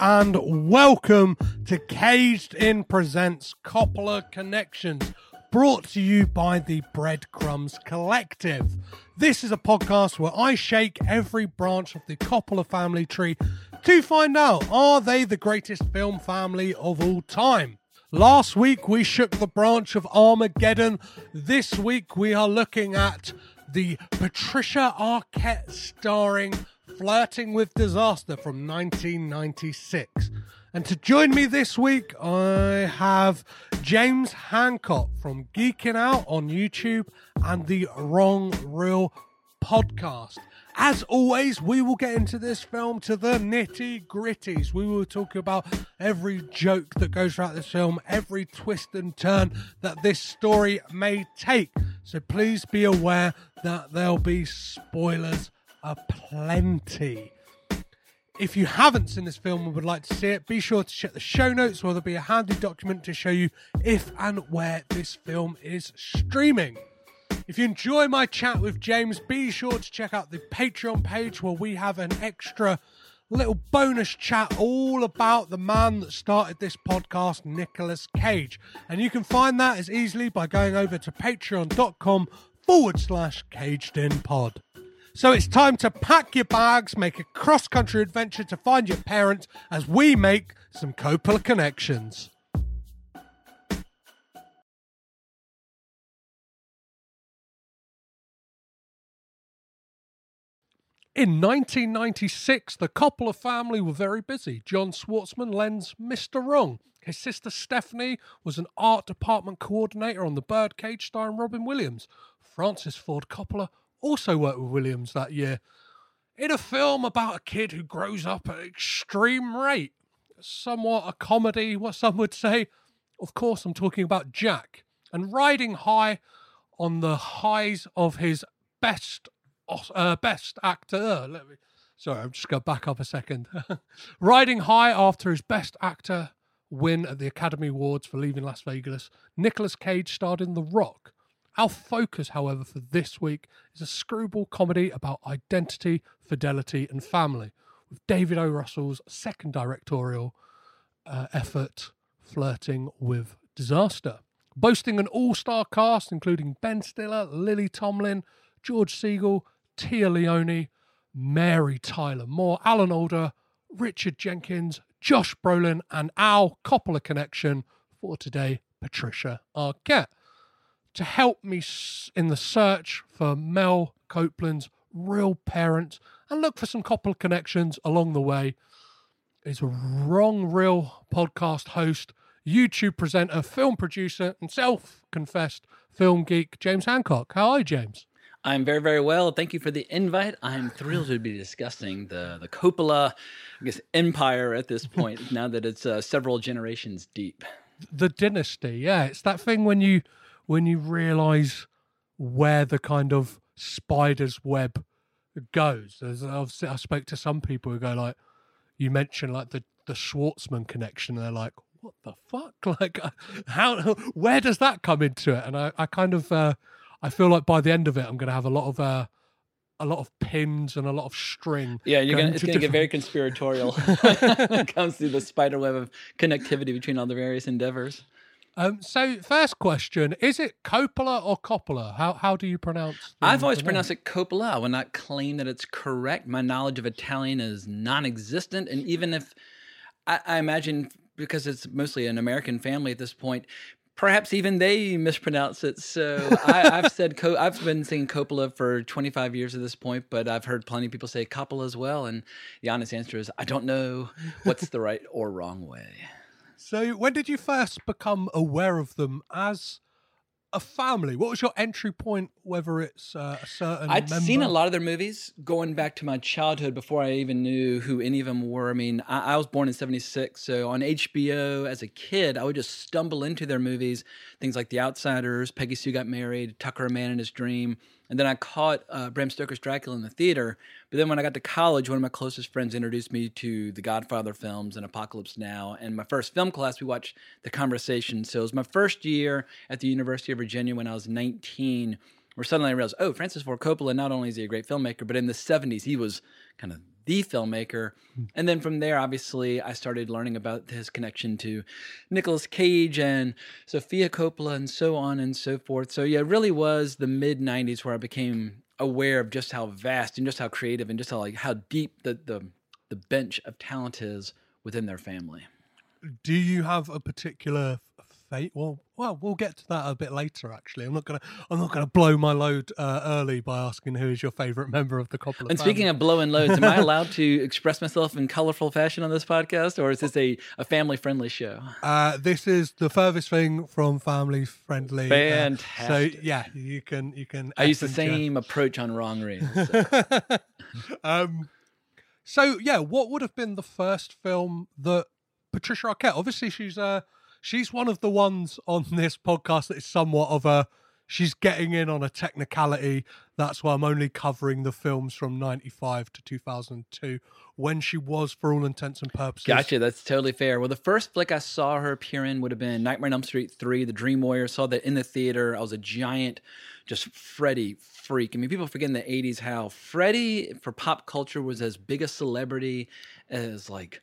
And welcome to Caged In Presents Coppola Connections, brought to you by the Breadcrumbs Collective. This is a podcast where I shake every branch of the Coppola family tree to find out are they the greatest film family of all time? Last week we shook the branch of Armageddon. This week we are looking at the Patricia Arquette starring Flirting with Disaster from 1996. And to join me this week, I have James Hancock from Geeking Out on YouTube and the Wrong Reel podcast. As always, we will get into this film to the nitty gritties. We will talk about every joke that goes throughout this film, every twist and turn that this story may take. So please be aware that there'll be spoilers aplenty. If you haven't seen this film and would like to see it, be sure to check the show notes where there'll be a handy document to show you if and where this film is streaming. If you enjoy my chat with James, be sure to check out the Patreon page where we have an extra little bonus chat all about the man that started this podcast, Nicolas Cage. And you can find that as easily by going over to patreon.com forward slash caged in pod. So it's time to pack your bags, make a cross country adventure to find your parents as we make some Coppola connections. In 1996, the Coppola family were very busy. John Schwartzman lends Mr. Wrong. His sister Stephanie was an art department coordinator on The Birdcage starring Robin Williams. Francis Ford Coppola also worked with Williams that year in a film about a kid who grows up at extreme rate. Somewhat a comedy, what some would say. Of course, I'm talking about Jack. And riding high on the highs of his best uh, best actor. Let me, sorry, I'm just going to back up a second. riding high after his best actor win at the Academy Awards for Leaving Las Vegas, Nicolas Cage starred in The Rock. Our focus, however, for this week is a screwball comedy about identity, fidelity, and family, with David O. Russell's second directorial uh, effort, Flirting with Disaster. Boasting an all star cast including Ben Stiller, Lily Tomlin, George Segal, Téa Leoni, Mary Tyler Moore, Alan Alda, Richard Jenkins, Josh Brolin, and our Coppola connection for today, Patricia Arquette to help me in the search for Mel Copeland's real parents and look for some Coppola connections along the way is Wrong Reel podcast host, YouTube presenter, film producer, and self confessed film geek, James Hancock. How are you, James? I'm very, very well. Thank you for the invite. I'm thrilled to be discussing the the Coppola, I guess, empire at this point. now that it's uh, several generations deep. The dynasty, yeah, it's that thing when you when you realize where the kind of spider's web goes. I've, I spoke to some people who go like, you mentioned like the the Schwartzman connection. And they're like, what the fuck? Like, how? Where does that come into it? And I, I kind of, uh, I feel like by the end of it, I'm going to have a lot of. Uh, a lot of pins and a lot of string. Yeah, you're gonna, it's going to get very conspiratorial when it comes to the spider web of connectivity between all the various endeavors. Um, so, first question: Is it Coppola or Coppola? How how do you pronounce? It? I've always pronounced it Coppola. I will not claim that it's correct. My knowledge of Italian is non-existent, and even if I, I imagine because it's mostly an American family at this point, perhaps even they mispronounce it. So I, have said Co- I've been saying Coppola for 25 years at this point, but I've heard plenty of people say Coppola as well. And the honest answer is I don't know what's the right or wrong way. So, when did you first become aware of them as a family? What was your entry point? Whether it's uh, a certain I'd member? seen a lot of their movies going back to my childhood before I even knew who any of them were. I mean, I, I was born in '76, so on HBO as a kid, I would just stumble into their movies, things like The Outsiders, Peggy Sue Got Married, Tucker, a Man in His Dream. And then I caught uh, Bram Stoker's Dracula in the theater. But then when I got to college, one of my closest friends introduced me to the Godfather films and Apocalypse Now. And my first film class, we watched The Conversation. So it was my first year at the University of Virginia when I was 19, where suddenly I realized, oh, Francis Ford Coppola, not only is he a great filmmaker, but in the 70s, he was kind of the filmmaker. Hmm. And then from there, obviously, I started learning about his connection to Nicolas Cage and Sofia Coppola and so on and so forth. So yeah, it really was the mid '90s where I became aware of just how vast and just how creative and just how like how deep the the, the bench of talent is within their family. Do you have a particular fate? Well, well, we'll get to that a bit later. Actually, I'm not gonna, I'm not gonna blow my load uh, early by asking who is your favorite member of the Coppola. And speaking of blowing loads, am I allowed to express myself in colorful fashion on this podcast, or is this a, a family friendly show? Uh, this is the furthest thing from family friendly. Fantastic. Uh, so yeah, you can, you can. I use the same approach on wrong reads. so. um, so yeah, what would have been the first film that Patricia Arquette? Obviously, she's uh she's one of the ones on this podcast that is somewhat of a she's getting in on a technicality. That's why I'm only covering the films from '95 to 2002, when she was, for all intents and purposes, Gotcha. That's totally fair. Well, the first flick I saw her appear in would have been Nightmare on Elm Street 3, The Dream Warrior. Saw that in the theater. I was a giant, just Freddy freak. I mean, people forget in the 80s how Freddy, for pop culture, was as big a celebrity as like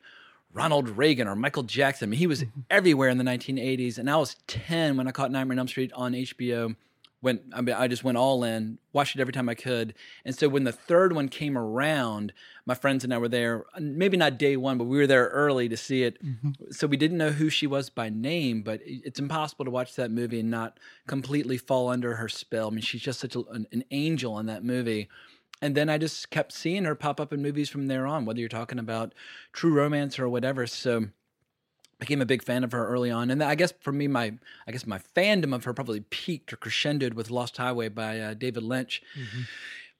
Ronald Reagan or Michael Jackson. I mean, he was mm-hmm. everywhere in the 1980s. And I was 10 when I caught Nightmare on Elm Street on HBO. When I mean, I just went all in, watched it every time I could. And so when the third one came around, my friends and I were there. Maybe not day one, but we were there early to see it. Mm-hmm. So we didn't know who she was by name, but it's impossible to watch that movie and not completely fall under her spell. I mean, she's just such a, an, an angel in that movie and then I just kept seeing her pop up in movies from there on, whether you're talking about True Romance or whatever. So became a big fan of her early on, and I guess for me, my I guess my fandom of her probably peaked or crescendoed with Lost Highway by uh, David Lynch.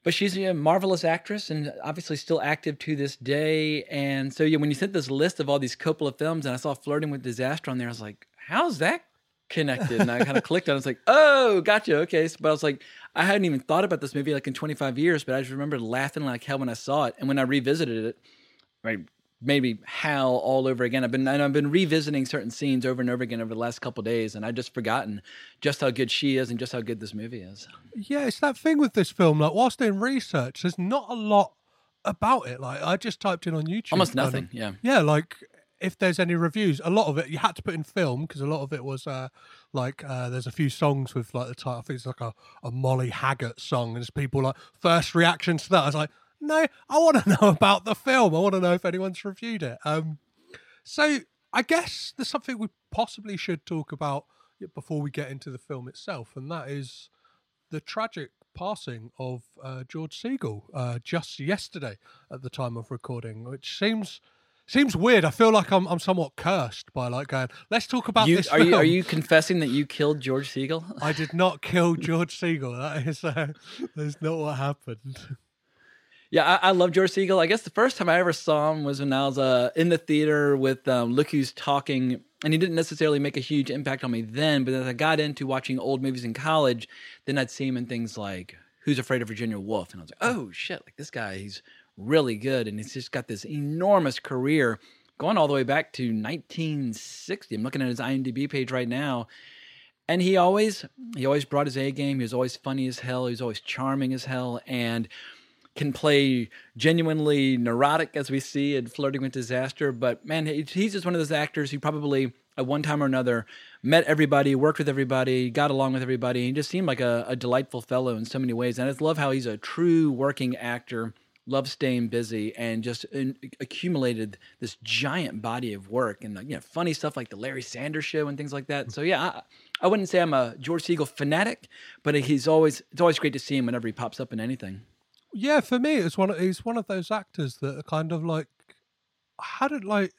But she's a marvelous actress and obviously still active to this day. And so, yeah, when you sent this list of all these Coppola films, and I saw Flirting with Disaster on there, I was like, "How's that connected?" And I kind of clicked on. it. I was like, "Oh, gotcha, okay." So, but I was like, I hadn't even thought about this movie like in 25 years, but I just remember laughing like hell when I saw it, and when I revisited it, right, maybe howl all over again. I've been and I've been revisiting certain scenes over and over again over the last couple days, and I just forgotten just how good she is and just how good this movie is. Yeah, it's that thing with this film. Like, whilst doing research, there's not a lot about it. Like, I just typed in on YouTube. Almost nothing. Yeah. yeah, like if there's any reviews, a lot of it you had to put in film because a lot of it was uh, like uh, there's a few songs with like the title. I think it's like a, a Molly Hatchet song, and there's people like first reactions to that. I was like, no, I want to know about the film. I want to know if anyone's reviewed it. Um, so I guess there's something we possibly should talk about before we get into the film itself, and that is the tragic passing of uh, George Segal uh, just yesterday at the time of recording, which seems seems weird. I feel like I'm I'm somewhat cursed by like going. Let's talk about You, this. are you are you confessing that you killed George Segal? I did not kill George Segal. That is uh, that's not what happened. Yeah, I, I love George Segal. I guess the first time I ever saw him was when I was uh, in the theater with um, Look Who's Talking, and he didn't necessarily make a huge impact on me then. But as I got into watching old movies in college, then I'd see him in things like Who's Afraid of Virginia Woolf, and I was like, oh shit, like this guy, he's really good, and he's just got this enormous career going all the way back to 1960. I'm looking at his IMDb page right now. And he always he always brought his A game. He was always funny as hell. He was always charming as hell, and can play genuinely neurotic as we see in Flirting with Disaster. But man, he's just one of those actors who probably at one time or another met everybody, worked with everybody, got along with everybody. He just seemed like a, a delightful fellow in so many ways. And I just love how he's a true working actor. Loves staying busy and just in, accumulated this giant body of work and you know funny stuff like the Larry Sanders Show and things like that. Mm. So yeah, I, I wouldn't say I'm a George Segal fanatic, but he's always it's always great to see him whenever he pops up in anything. Yeah, for me, it's one. Of, he's one of those actors that are kind of like hadn't like.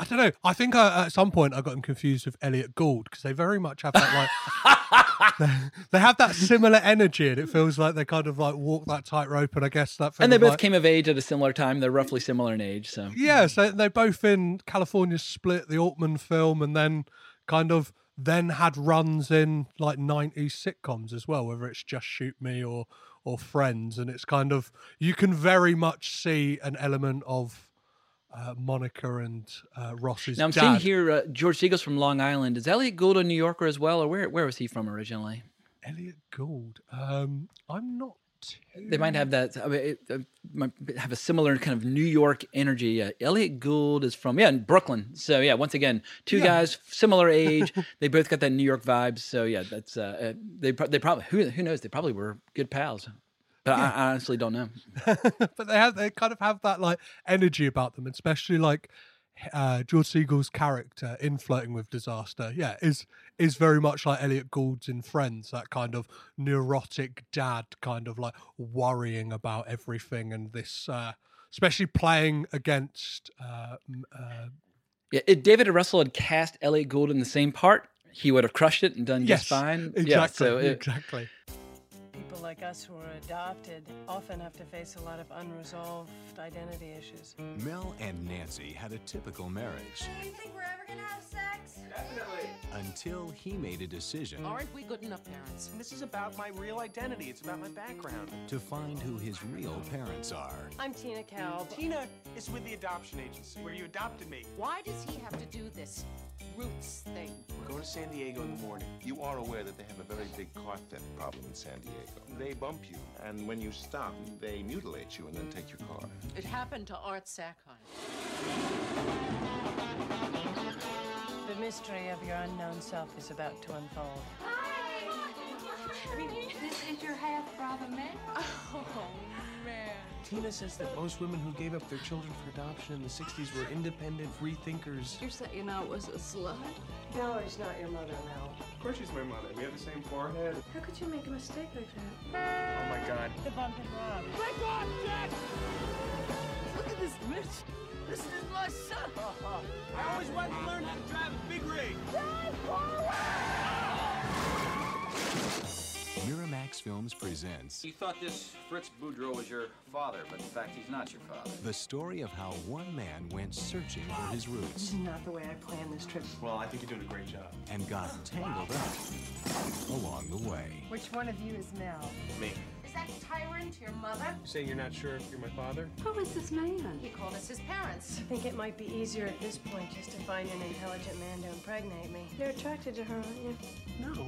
I don't know. I think I, at some point I got him confused with Elliott Gould because they very much have that like they, they have that similar energy, and it feels like they kind of like walk that tightrope. And I guess that And they both like, came of age at a similar time. They're roughly similar in age, so Yeah, so they're both in California Split, the Altman film, and then kind of then had runs in like 90s sitcoms as well, whether it's Just Shoot Me or or Friends, and it's kind of you can very much see an element of uh, Monica and uh, Ross's Now I'm dad. seeing here uh, George Segal's from Long Island. Is Elliott Gould a New Yorker as well, or where where was he from originally? Elliott Gould. Um, I'm not Too... they might have that. I mean, it, uh, might have a similar kind of New York energy. Uh, Elliott Gould is from yeah, in Brooklyn. So yeah, once again, two Yeah. guys similar age. they both got that New York vibes. So yeah, that's uh, uh, they they probably who who knows they probably were good pals. But I, I honestly don't know. but they have they kind of have that like energy about them, especially like uh, George Segal's character in Flirting with Disaster. Yeah, is is very much like Elliott Gould's in Friends, that kind of neurotic dad, kind of like worrying about everything, and this uh, especially playing against. Uh, uh, Yeah, if David Russell had cast Elliott Gould in the same part, he would have crushed it and done yes, just fine. exactly, Yeah, so it, exactly. People like us who are adopted often have to face a lot of unresolved identity issues. Mel and Nancy had a typical marriage Do you think we're ever gonna have sex? Definitely. Until he made a decision Aren't we good enough parents? This is about my real identity. It's about my background. to find who his real parents are. I'm Tina Kalb. Tina is with the adoption agency where you adopted me. Why does he have to do this roots thing? We're going to San Diego in the morning. You are aware that they have a very big car theft problem in San Diego. They bump you, and when you stop, they mutilate you and then take your car. It happened to Art Sackheim. The mystery of your unknown self is about to unfold. Hi! This is your half brother, man. Oh, man. Tina says that most women who gave up their children for adoption in the 60s were independent, free thinkers. You're saying I was a slut? No, she's not your mother, Mel. Of course she's my mother. We have the same forehead. How could you make a mistake like that? Oh my god. The bump and rub. Break off, Jack! Look at this bitch. This is my son. I always wanted to learn how to drive a big rig. Miramax Films presents You thought this Fritz Boudreau was your father, but in fact, he's not your father. the story of how one man went searching for his roots. This roots is not the way I planned this trip. Well, I think you're doing a great job. and got tangled up along the way. Which one of you is Mel? Me. Is that tyrant your mother? Saying you're not sure if you're my father? Who is this man? He called us his parents. I think it might be easier at this point just to find an intelligent man to impregnate me. You're attracted to her, aren't you? No.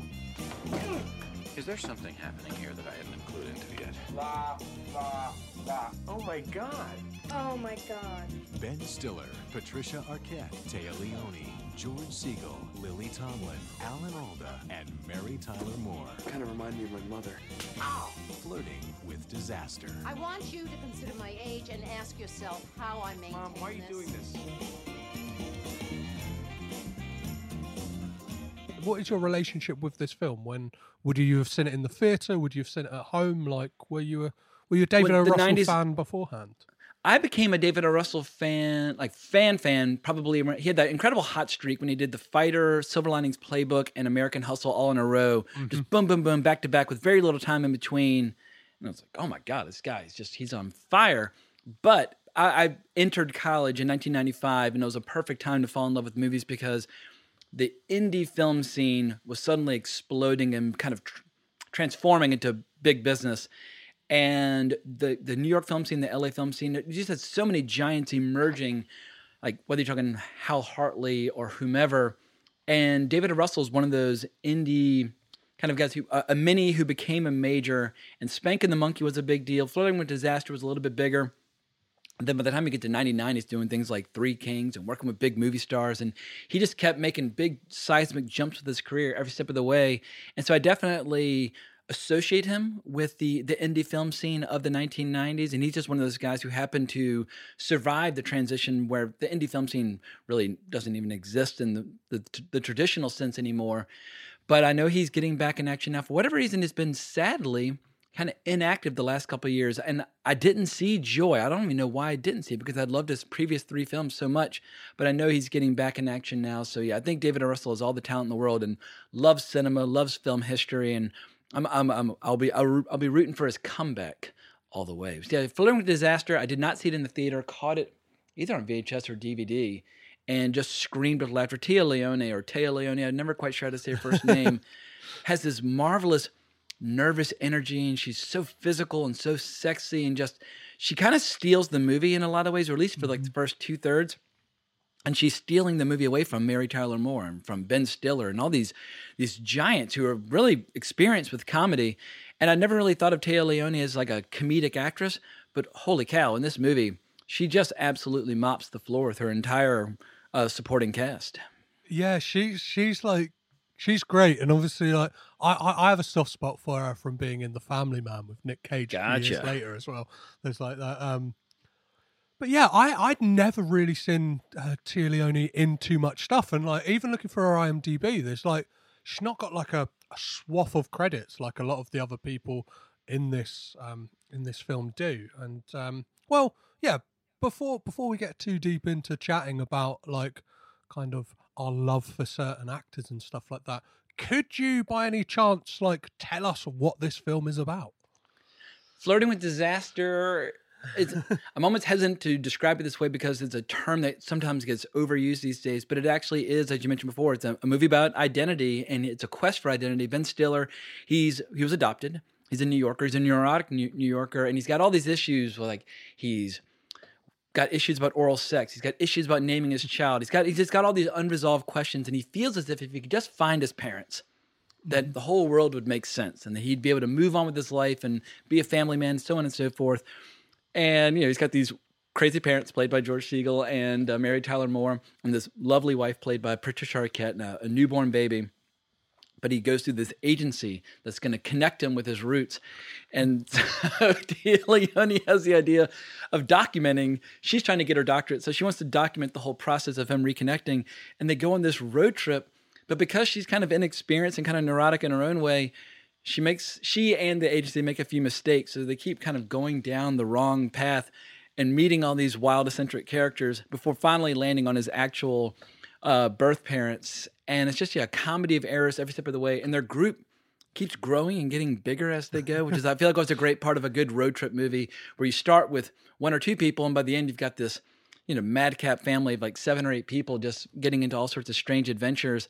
Is there something happening here that I haven't included into yet? La, la, la. Oh my god. Oh my god. Ben Stiller, Patricia Arquette, Téa Leoni, George Siegel, Lily Tomlin, Alan Alda, and Mary Tyler Moore. Kind of remind me of my mother. Flirting with disaster. I want you to consider my age and ask yourself how I maintain Mom, why are you this. doing this? What is your relationship with this film? When would you have seen it in the theater? Would you have seen it at home? Like, were you a were you a David Well, O. Russell 90s fan beforehand? I became a David O. Russell fan, like fan fan, probably. He had that incredible hot streak when he did The Fighter, Silver Linings Playbook, and American Hustle all in a row, mm-hmm. just boom, boom, boom, back to back with very little time in between. And I was like, oh my god, this guy is just he's on fire. But I, I entered college in 1995, and it was a perfect time to fall in love with movies because the indie film scene was suddenly exploding and kind of tr- transforming into big business. And the the New York film scene, the LA film scene, just had so many giants emerging, like whether you're talking Hal Hartley or whomever. And David. Russell is one of those indie kind of guys who uh, a mini who became a major. And Spanking the Monkey was a big deal. Flirting with Disaster was a little bit bigger. And then by the time you get to 99, he's doing things like Three Kings and working with big movie stars. And he just kept making big seismic jumps with his career every step of the way. And so I definitely associate him with the, the indie film scene of the 1990s. And he's just one of those guys who happened to survive the transition where the indie film scene really doesn't even exist in the, the, the traditional sense anymore. But I know he's getting back in action now. For whatever reason, has been sadly kind of inactive the last couple of years. And I didn't see Joy. I don't even know why I didn't see it because I'd loved his previous three films so much. But I know he's getting back in action now. So yeah, I think David O. Russell has all the talent in the world and loves cinema, loves film history, and I'm, I'm, I'm I'll be I'll, I'll be rooting for his comeback all the way. Yeah, Flirting with Disaster. I did not see it in the theater. Caught it either on VHS or DVD. And just screamed with laughter. Téa Leoni or Téa Leoni, I'm never quite sure how to say her first name, has this marvelous nervous energy and she's so physical and so sexy and just she kind of steals the movie in a lot of ways or at least for like the first two thirds and she's stealing the movie away from Mary Tyler Moore and from Ben Stiller and all these these giants who are really experienced with comedy. And I never really thought of Téa Leoni as like a comedic actress, but holy cow, in this movie, she just absolutely mops the floor with her entire uh, supporting cast. Yeah, she's she's like she's great, and obviously like I, I I have a soft spot for her from being in The Family Man with Nick Cage a few years later as well. There's like that. Um, but yeah, I I'd never really seen uh, Téa Leoni in too much stuff, and like even looking for her IMDb, there's like she's not got like a, a swath of credits like a lot of the other people in this um in this film do, and um well yeah. Before before we get too deep into chatting about like kind of our love for certain actors and stuff like that. Could you, by any chance, like tell us what this film is about? Flirting with disaster. It's, I'm almost hesitant to describe it this way because it's a term that sometimes gets overused these days, but it actually is, as you mentioned before, it's a, a movie about identity and it's a quest for identity. Ben Stiller, he's he was adopted. He's a New Yorker. He's a neurotic New, New Yorker, and he's got all these issues. With, like he's got issues about oral sex. He's got issues about naming his child. He's got he's just got all these unresolved questions, and he feels as if if he could just find his parents, that the whole world would make sense, and that he'd be able to move on with his life and be a family man, so on and so forth. And you know, he's got these crazy parents played by George Segal and uh, Mary Tyler Moore, and this lovely wife played by Patricia Arquette, and a, a newborn baby but he goes through this agency that's going to connect him with his roots. And so has the idea of documenting. She's trying to get her doctorate, so she wants to document the whole process of him reconnecting. And they go on this road trip, but because she's kind of inexperienced and kind of neurotic in her own way, she makes she and the agency make a few mistakes. So they keep kind of going down the wrong path and meeting all these wild eccentric characters before finally landing on his actual uh, birth parents. And it's just yeah, a comedy of errors every step of the way. And their group keeps growing and getting bigger as they go, which is I feel like was a great part of a good road trip movie where you start with one or two people, and by the end you've got this, you know, madcap family of like seven or eight people just getting into all sorts of strange adventures.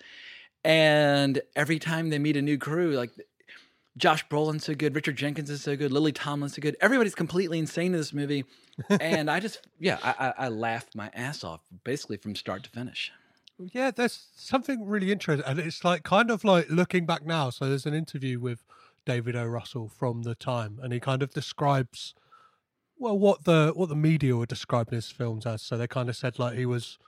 And every time they meet a new crew, like Josh Brolin's so good, Richard Jenkins is so good, Lily Tomlin's so good. Everybody's completely insane in this movie, and I just yeah, I, I, I laughed my ass off basically from start to finish. Yeah, there's something really interesting, and it's like kind of like looking back now. So there's an interview with David O. Russell from the time, and he kind of describes well what the what the media were describing his films as. So they kind of said like he was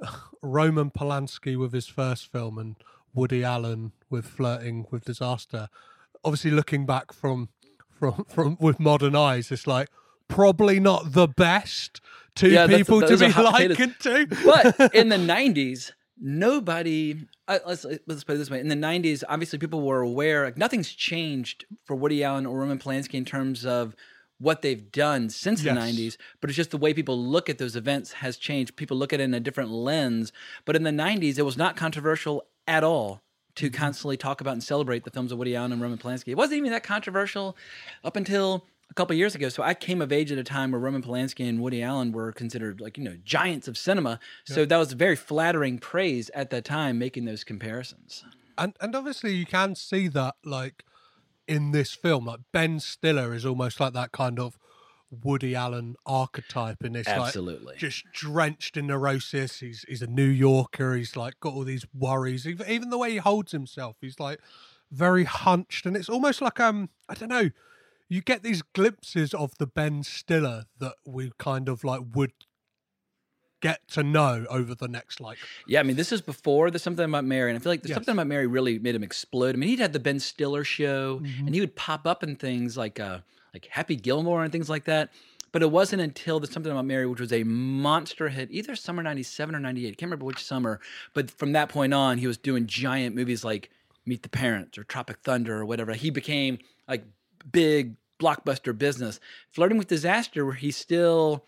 Roman Polanski with his first film and Woody Allen with Flirting with Disaster. Obviously, looking back from from from with modern eyes, it's like probably not the best two Yeah, that's- people to be likened to. but in the 90s nobody uh, let's let's put it this way. In the 90s obviously people were aware like nothing's changed for woody allen or roman polanski in terms of what they've done since Yes. the 90s but it's just the way people look at those events has changed. People look at it in a different lens. But in the 90s it was not controversial at all to constantly talk about and celebrate the films of woody allen and roman polanski. It wasn't even that controversial up until a couple years ago. So I came of age at a time where Roman Polanski and Woody Allen were considered like, you know, giants of cinema. So that was very flattering praise at that time, making those comparisons. and and obviously you can see that like in this film like ben stiller is almost like that kind of woody allen archetype in this Absolutely. like just drenched in neurosis he's he's a new yorker he's like got all these worries even, even the way he holds himself he's like very hunched and it's almost like um i don't know you get these glimpses of the ben stiller that we kind of like would get to know over the next like Yeah, I mean, this is before the Something About Mary, and I feel like the Yes. Something About Mary really made him explode. I mean, he'd had the Ben Stiller show, Mm-hmm. and he would pop up in things like uh, like Happy Gilmore and things like that. But it wasn't until the Something About Mary, which was a monster hit, either summer '97 or '98, I can't remember which summer. But from that point on, he was doing giant movies like Meet the Parents or Tropic Thunder or whatever. He became like big blockbuster business. Flirting with Disaster, where he's still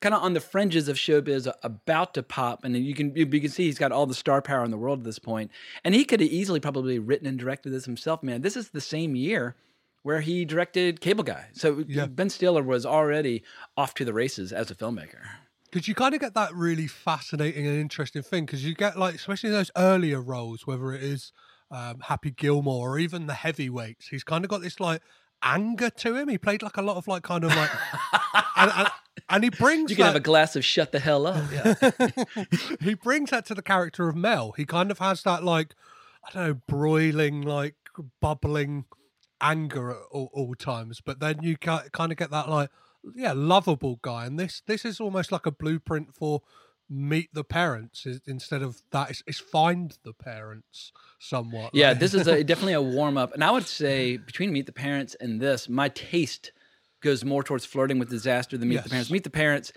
kind of on the fringes of showbiz about to pop and you can you, you can see he's got all the star power in the world at this point and he could have easily probably written and directed this himself man this is the same year where he directed cable guy so Yeah. ben stiller was already off to the races as a filmmaker Because you kind of get that really fascinating and interesting thing. Because you get like, especially those earlier roles, whether it is um, Happy Gilmore or even the heavyweights, he's kind of got this like anger to him. He played like a lot of like kind of like, and, and, and he brings you can have a glass of shut the hell up yeah he brings that to the character of Mel. He kind of has that like, I don't know, broiling like bubbling anger at all, all times, but then you kind of get that like yeah lovable guy, and this this is almost like a blueprint for meet the parents instead of that it's, it's find the parents somewhat Yeah, like- this is a, definitely a warm up. And I would say between Meet the Parents and this, my taste goes more towards flirting with disaster than Meet Yes. the Parents. Meet the Parents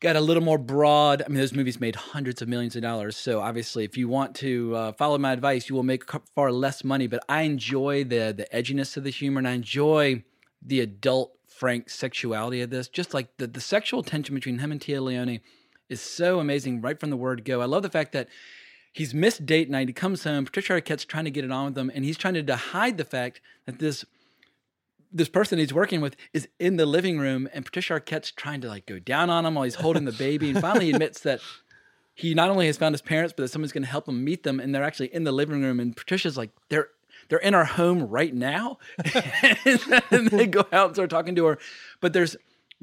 got a little more broad. I mean, those movies made hundreds of millions of dollars. So obviously, if you want to uh, follow my advice, you will make far less money. But I enjoy the the edginess of the humor, and I enjoy the adult frank sexuality of this. Just like the the sexual tension between him and Téa Leoni is so amazing right from the word go. I love the fact that he's missed date night. He comes home. Patricia Arquette's trying to get it on with him, and he's trying to hide the fact that this this person he's working with is in the living room, and Patricia Arquette's trying to like go down on him while he's holding the baby, and finally he admits that he not only has found his parents, but that someone's going to help him meet them, and they're actually in the living room, and Patricia's like they're. They're in our home right now, and they go out and start talking to her. But there's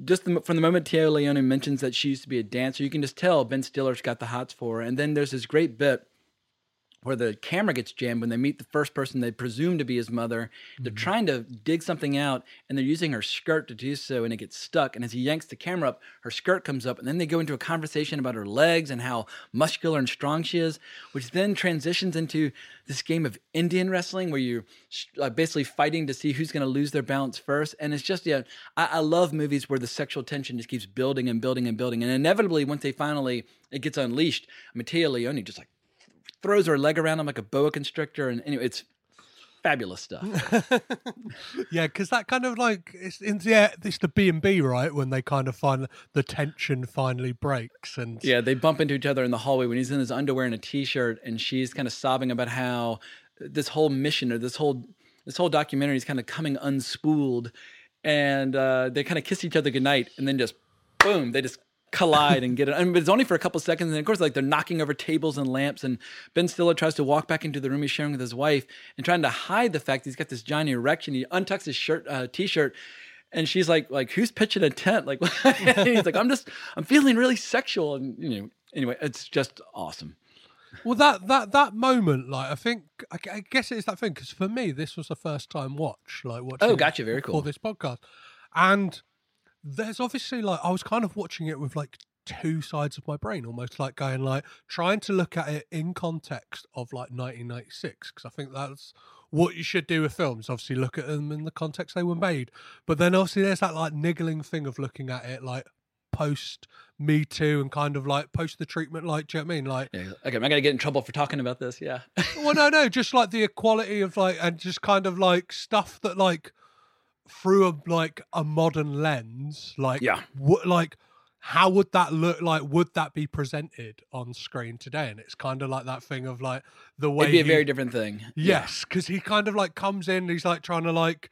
just the, from the moment Téa Leoni mentions that she used to be a dancer, you can just tell Ben Stiller's got the hots for her. And then there's this great bit where the camera gets jammed when they meet the first person they presume to be his mother. They're mm-hmm. trying to dig something out and they're using her skirt to do so and it gets stuck. And as he yanks the camera up, her skirt comes up and then they go into a conversation about her legs and how muscular and strong she is, which then transitions into this game of Indian wrestling where you're basically fighting to see who's going to lose their balance first. And it's just, yeah, I, I love movies where the sexual tension just keeps building and building and building. And inevitably, once they finally, it gets unleashed, Mattea Leone just like throws her leg around him like a boa constrictor, and anyway, it's fabulous stuff. yeah, because that kind of like it's in yeah, it's the B and B right when they kind of find the tension finally breaks and yeah, they bump into each other in the hallway when he's in his underwear and a t-shirt, and she's kind of sobbing about how this whole mission or this whole this whole documentary is kind of coming unspooled, and uh, they kind of kiss each other goodnight, and then just boom, they just collide and get it. I mean, it's only for a couple seconds, and of course, like they're knocking over tables and lamps. And Ben Stiller tries to walk back into the room he's sharing with his wife, and trying to hide the fact he's got this giant erection. He untucks his shirt, uh, t-shirt, and she's like, "Like who's pitching a tent?" Like he's like, "I'm just, I'm feeling really sexual." And you know, anyway, it's just awesome. Well, that that that moment, like I think, I, I guess it is that thing because for me, this was the first time watch, like watching. Oh, gotcha, very cool. For this podcast, and there's obviously like I was kind of watching it with like two sides of my brain, almost like going like trying to look at it in context of like 1996 because I think that's what you should do with films. Obviously, look at them in the context they were made, but then obviously there's that like niggling thing of looking at it like post Me Too and kind of like post the treatment. Like, do you know what I mean? Like, Yeah, okay, am I gonna get in trouble for talking about this? Yeah. well, no, no, just like the equality of like, and just kind of like stuff that like through a like a modern lens, like Yeah. what like how would that look like? Would that be presented on screen today? And it's kind of like that thing of like the way It'd be a he- very different thing. Yes, because he kind of like comes in, he's like trying to like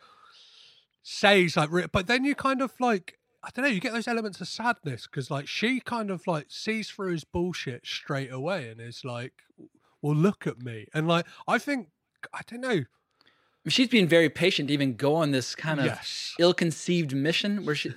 say he's like, but then you kind of like, I don't know, you get those elements of sadness because like she kind of like sees through his bullshit straight away and is like, well, look at me. And like, I think, I don't know. She's being very patient to even go on this kind of Yes. ill-conceived mission where she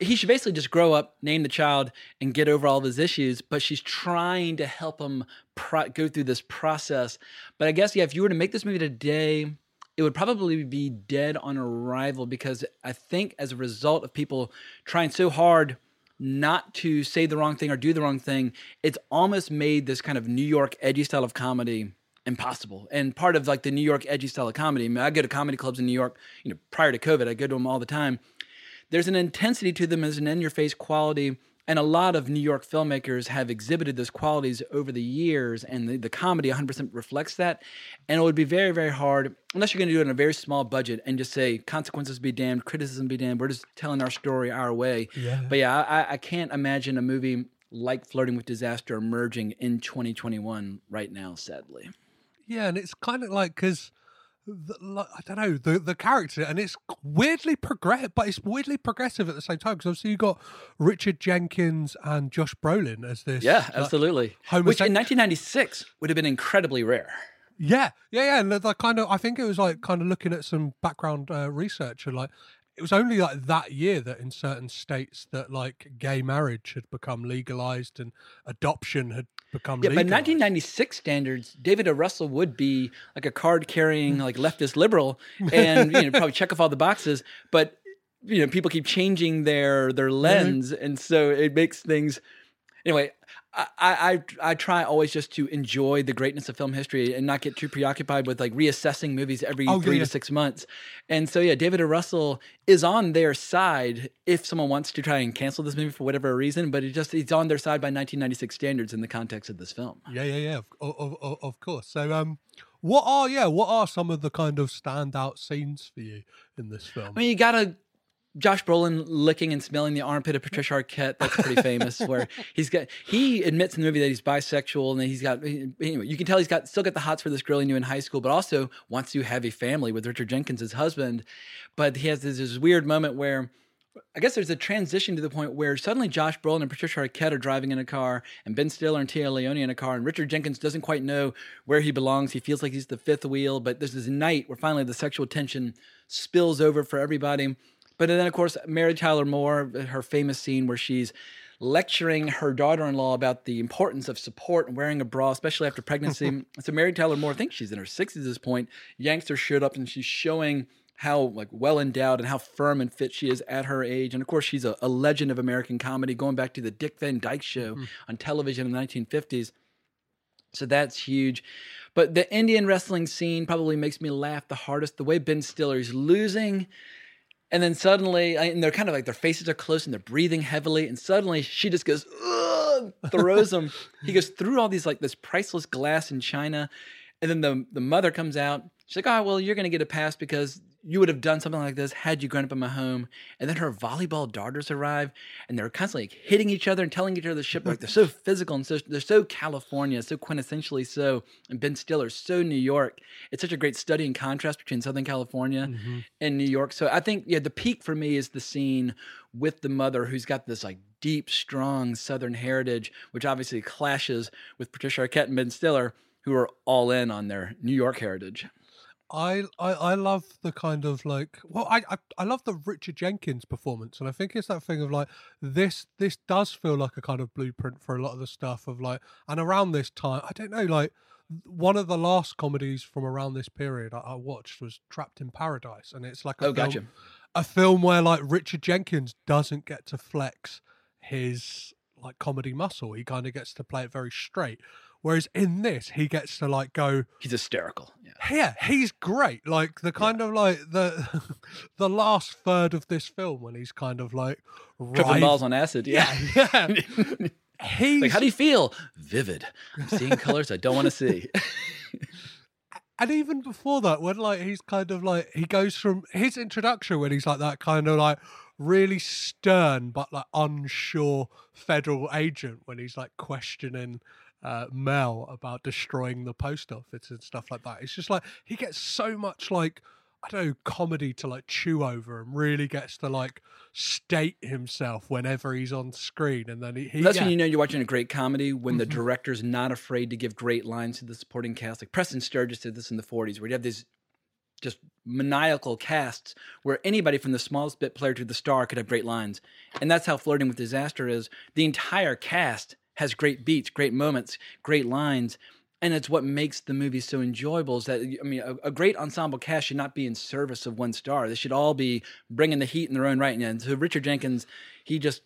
he should basically just grow up, name the child, and get over all of his issues. But she's trying to help him pro- go through this process. But I guess yeah, if you were to make this movie today, it would probably be dead on arrival because I think as a result of people trying so hard not to say the wrong thing or do the wrong thing, it's almost made this kind of New York edgy style of comedy impossible. And part of like the New York edgy style of comedy, I, mean, I go to comedy clubs in New York, you know, prior to COVID, I go to them all the time. There's an intensity to them, there's an in your face quality. And a lot of New York filmmakers have exhibited those qualities over the years, and the, the comedy 100% reflects that. And it would be very, very hard, unless you're going to do it on a very small budget and just say, consequences be damned, criticism be damned, we're just telling our story our way. Yeah. But yeah, I, I can't imagine a movie like Flirting with Disaster emerging in 2021 right now, sadly. Yeah, and it's kind of like because like, I don't know the the character, and it's weirdly progressive, but it's weirdly progressive at the same time because obviously you got Richard Jenkins and Josh Brolin as this. Yeah, like, absolutely. Which in 1996 would have been incredibly rare. Yeah, yeah, yeah. And the kind of, I think it was like kind of looking at some background uh, research and like it was only like that year that in certain states that like gay marriage had become legalized and adoption had become Yeah, by 1996 standards, David O. Russell would be like a card-carrying, like leftist liberal, and you know probably check off all the boxes. But you know, people keep changing their their mm-hmm. lens, and so it makes things. Anyway, I, I I try always just to enjoy the greatness of film history and not get too preoccupied with like reassessing movies every Oh, yeah, three to six months. And so yeah, David O. Russell is on their side if someone wants to try and cancel this movie for whatever reason, but it just he's on their side by 1996 standards in the context of this film. Yeah, yeah, yeah. Of, of, of, of course. So, um, what are yeah? What are some of the kind of standout scenes for you in this film? I mean, you gotta Josh Brolin licking and smelling the armpit of Patricia Arquette. That's pretty famous. where he's got he admits in the movie that he's bisexual and that he's got anyway. You can tell he's got still got the hots for this girl he knew in high school, but also wants to have a family with Richard Jenkins, his husband. But he has this, this weird moment where. I guess there's a transition to the point where suddenly Josh Brolin and Patricia Arquette are driving in a car, and Ben Stiller and Téa Leoni in a car, and Richard Jenkins doesn't quite know where he belongs. He feels like he's the fifth wheel, but there's this night where finally the sexual tension spills over for everybody. But then, of course, Mary Tyler Moore, her famous scene where she's lecturing her daughter-in-law about the importance of support and wearing a bra, especially after pregnancy. so Mary Tyler Moore, I think she's in her 60s at this point, yanks her shirt up and she's showing how like well endowed and how firm and fit she is at her age. And of course, she's a, a legend of American comedy, going back to the Dick Van Dyke Show mm-hmm. on television in the 1950s. So that's huge. But the Indian wrestling scene probably makes me laugh the hardest. The way Ben Stiller is losing, and then suddenly, and they're kind of like their faces are close and they're breathing heavily, and suddenly she just goes, throws him. he goes through all these like this priceless glass and china, and then the the mother comes out. She's like, "Oh well, you're gonna get a pass because you would have done something like this had you grown up in my home." And then her volleyball daughters arrive, and they're constantly like, hitting each other and telling each other the shit. Like they're so physical and so they're so California, so quintessentially so. And Ben Stiller, so New York. It's such a great study and contrast between Southern California mm-hmm. and New York. So I think yeah, the peak for me is the scene with the mother who's got this like deep, strong Southern heritage, which obviously clashes with Patricia Arquette and Ben Stiller, who are all in on their New York heritage. I, I I love the kind of like well I, I I love the Richard Jenkins performance and I think it's that thing of like this this does feel like a kind of blueprint for a lot of the stuff of like and around this time I don't know like one of the last comedies from around this period I, I watched was Trapped in Paradise and it's like a Oh, film, gotcha. a film where like Richard Jenkins doesn't get to flex his like comedy muscle he kind of gets to play it very straight whereas in this he gets to like go He's hysterical. Yeah. yeah, he's great. Like the kind of like the the last third of this film when he's kind of like Tripping balls on acid. Yeah. yeah. he's like, how do you feel? Vivid. I'm seeing colors I don't want to see. and even before that, when like he's kind of like he goes from his introduction when he's like that kind of like really stern but like unsure federal agent when he's like questioning uh, Mel about destroying the post office and stuff like that. It's just like he gets so much like I don't know comedy to like chew over and really gets to like state himself whenever he's on screen, and then he, he That's yeah. when you know you're watching a great comedy when Mm-hmm. the director's not afraid to give great lines to the supporting cast. Like Preston Sturges did this in the 40s, where you have these just maniacal casts where anybody from the smallest bit player to the star could have great lines. And that's how Flirting with Disaster is. The entire cast has great beats, great moments, great lines. And it's what makes the movie so enjoyable is that, I mean, a, a great ensemble cast should not be in service of one star. They should all be bringing the heat in their own right. And so Richard Jenkins, he just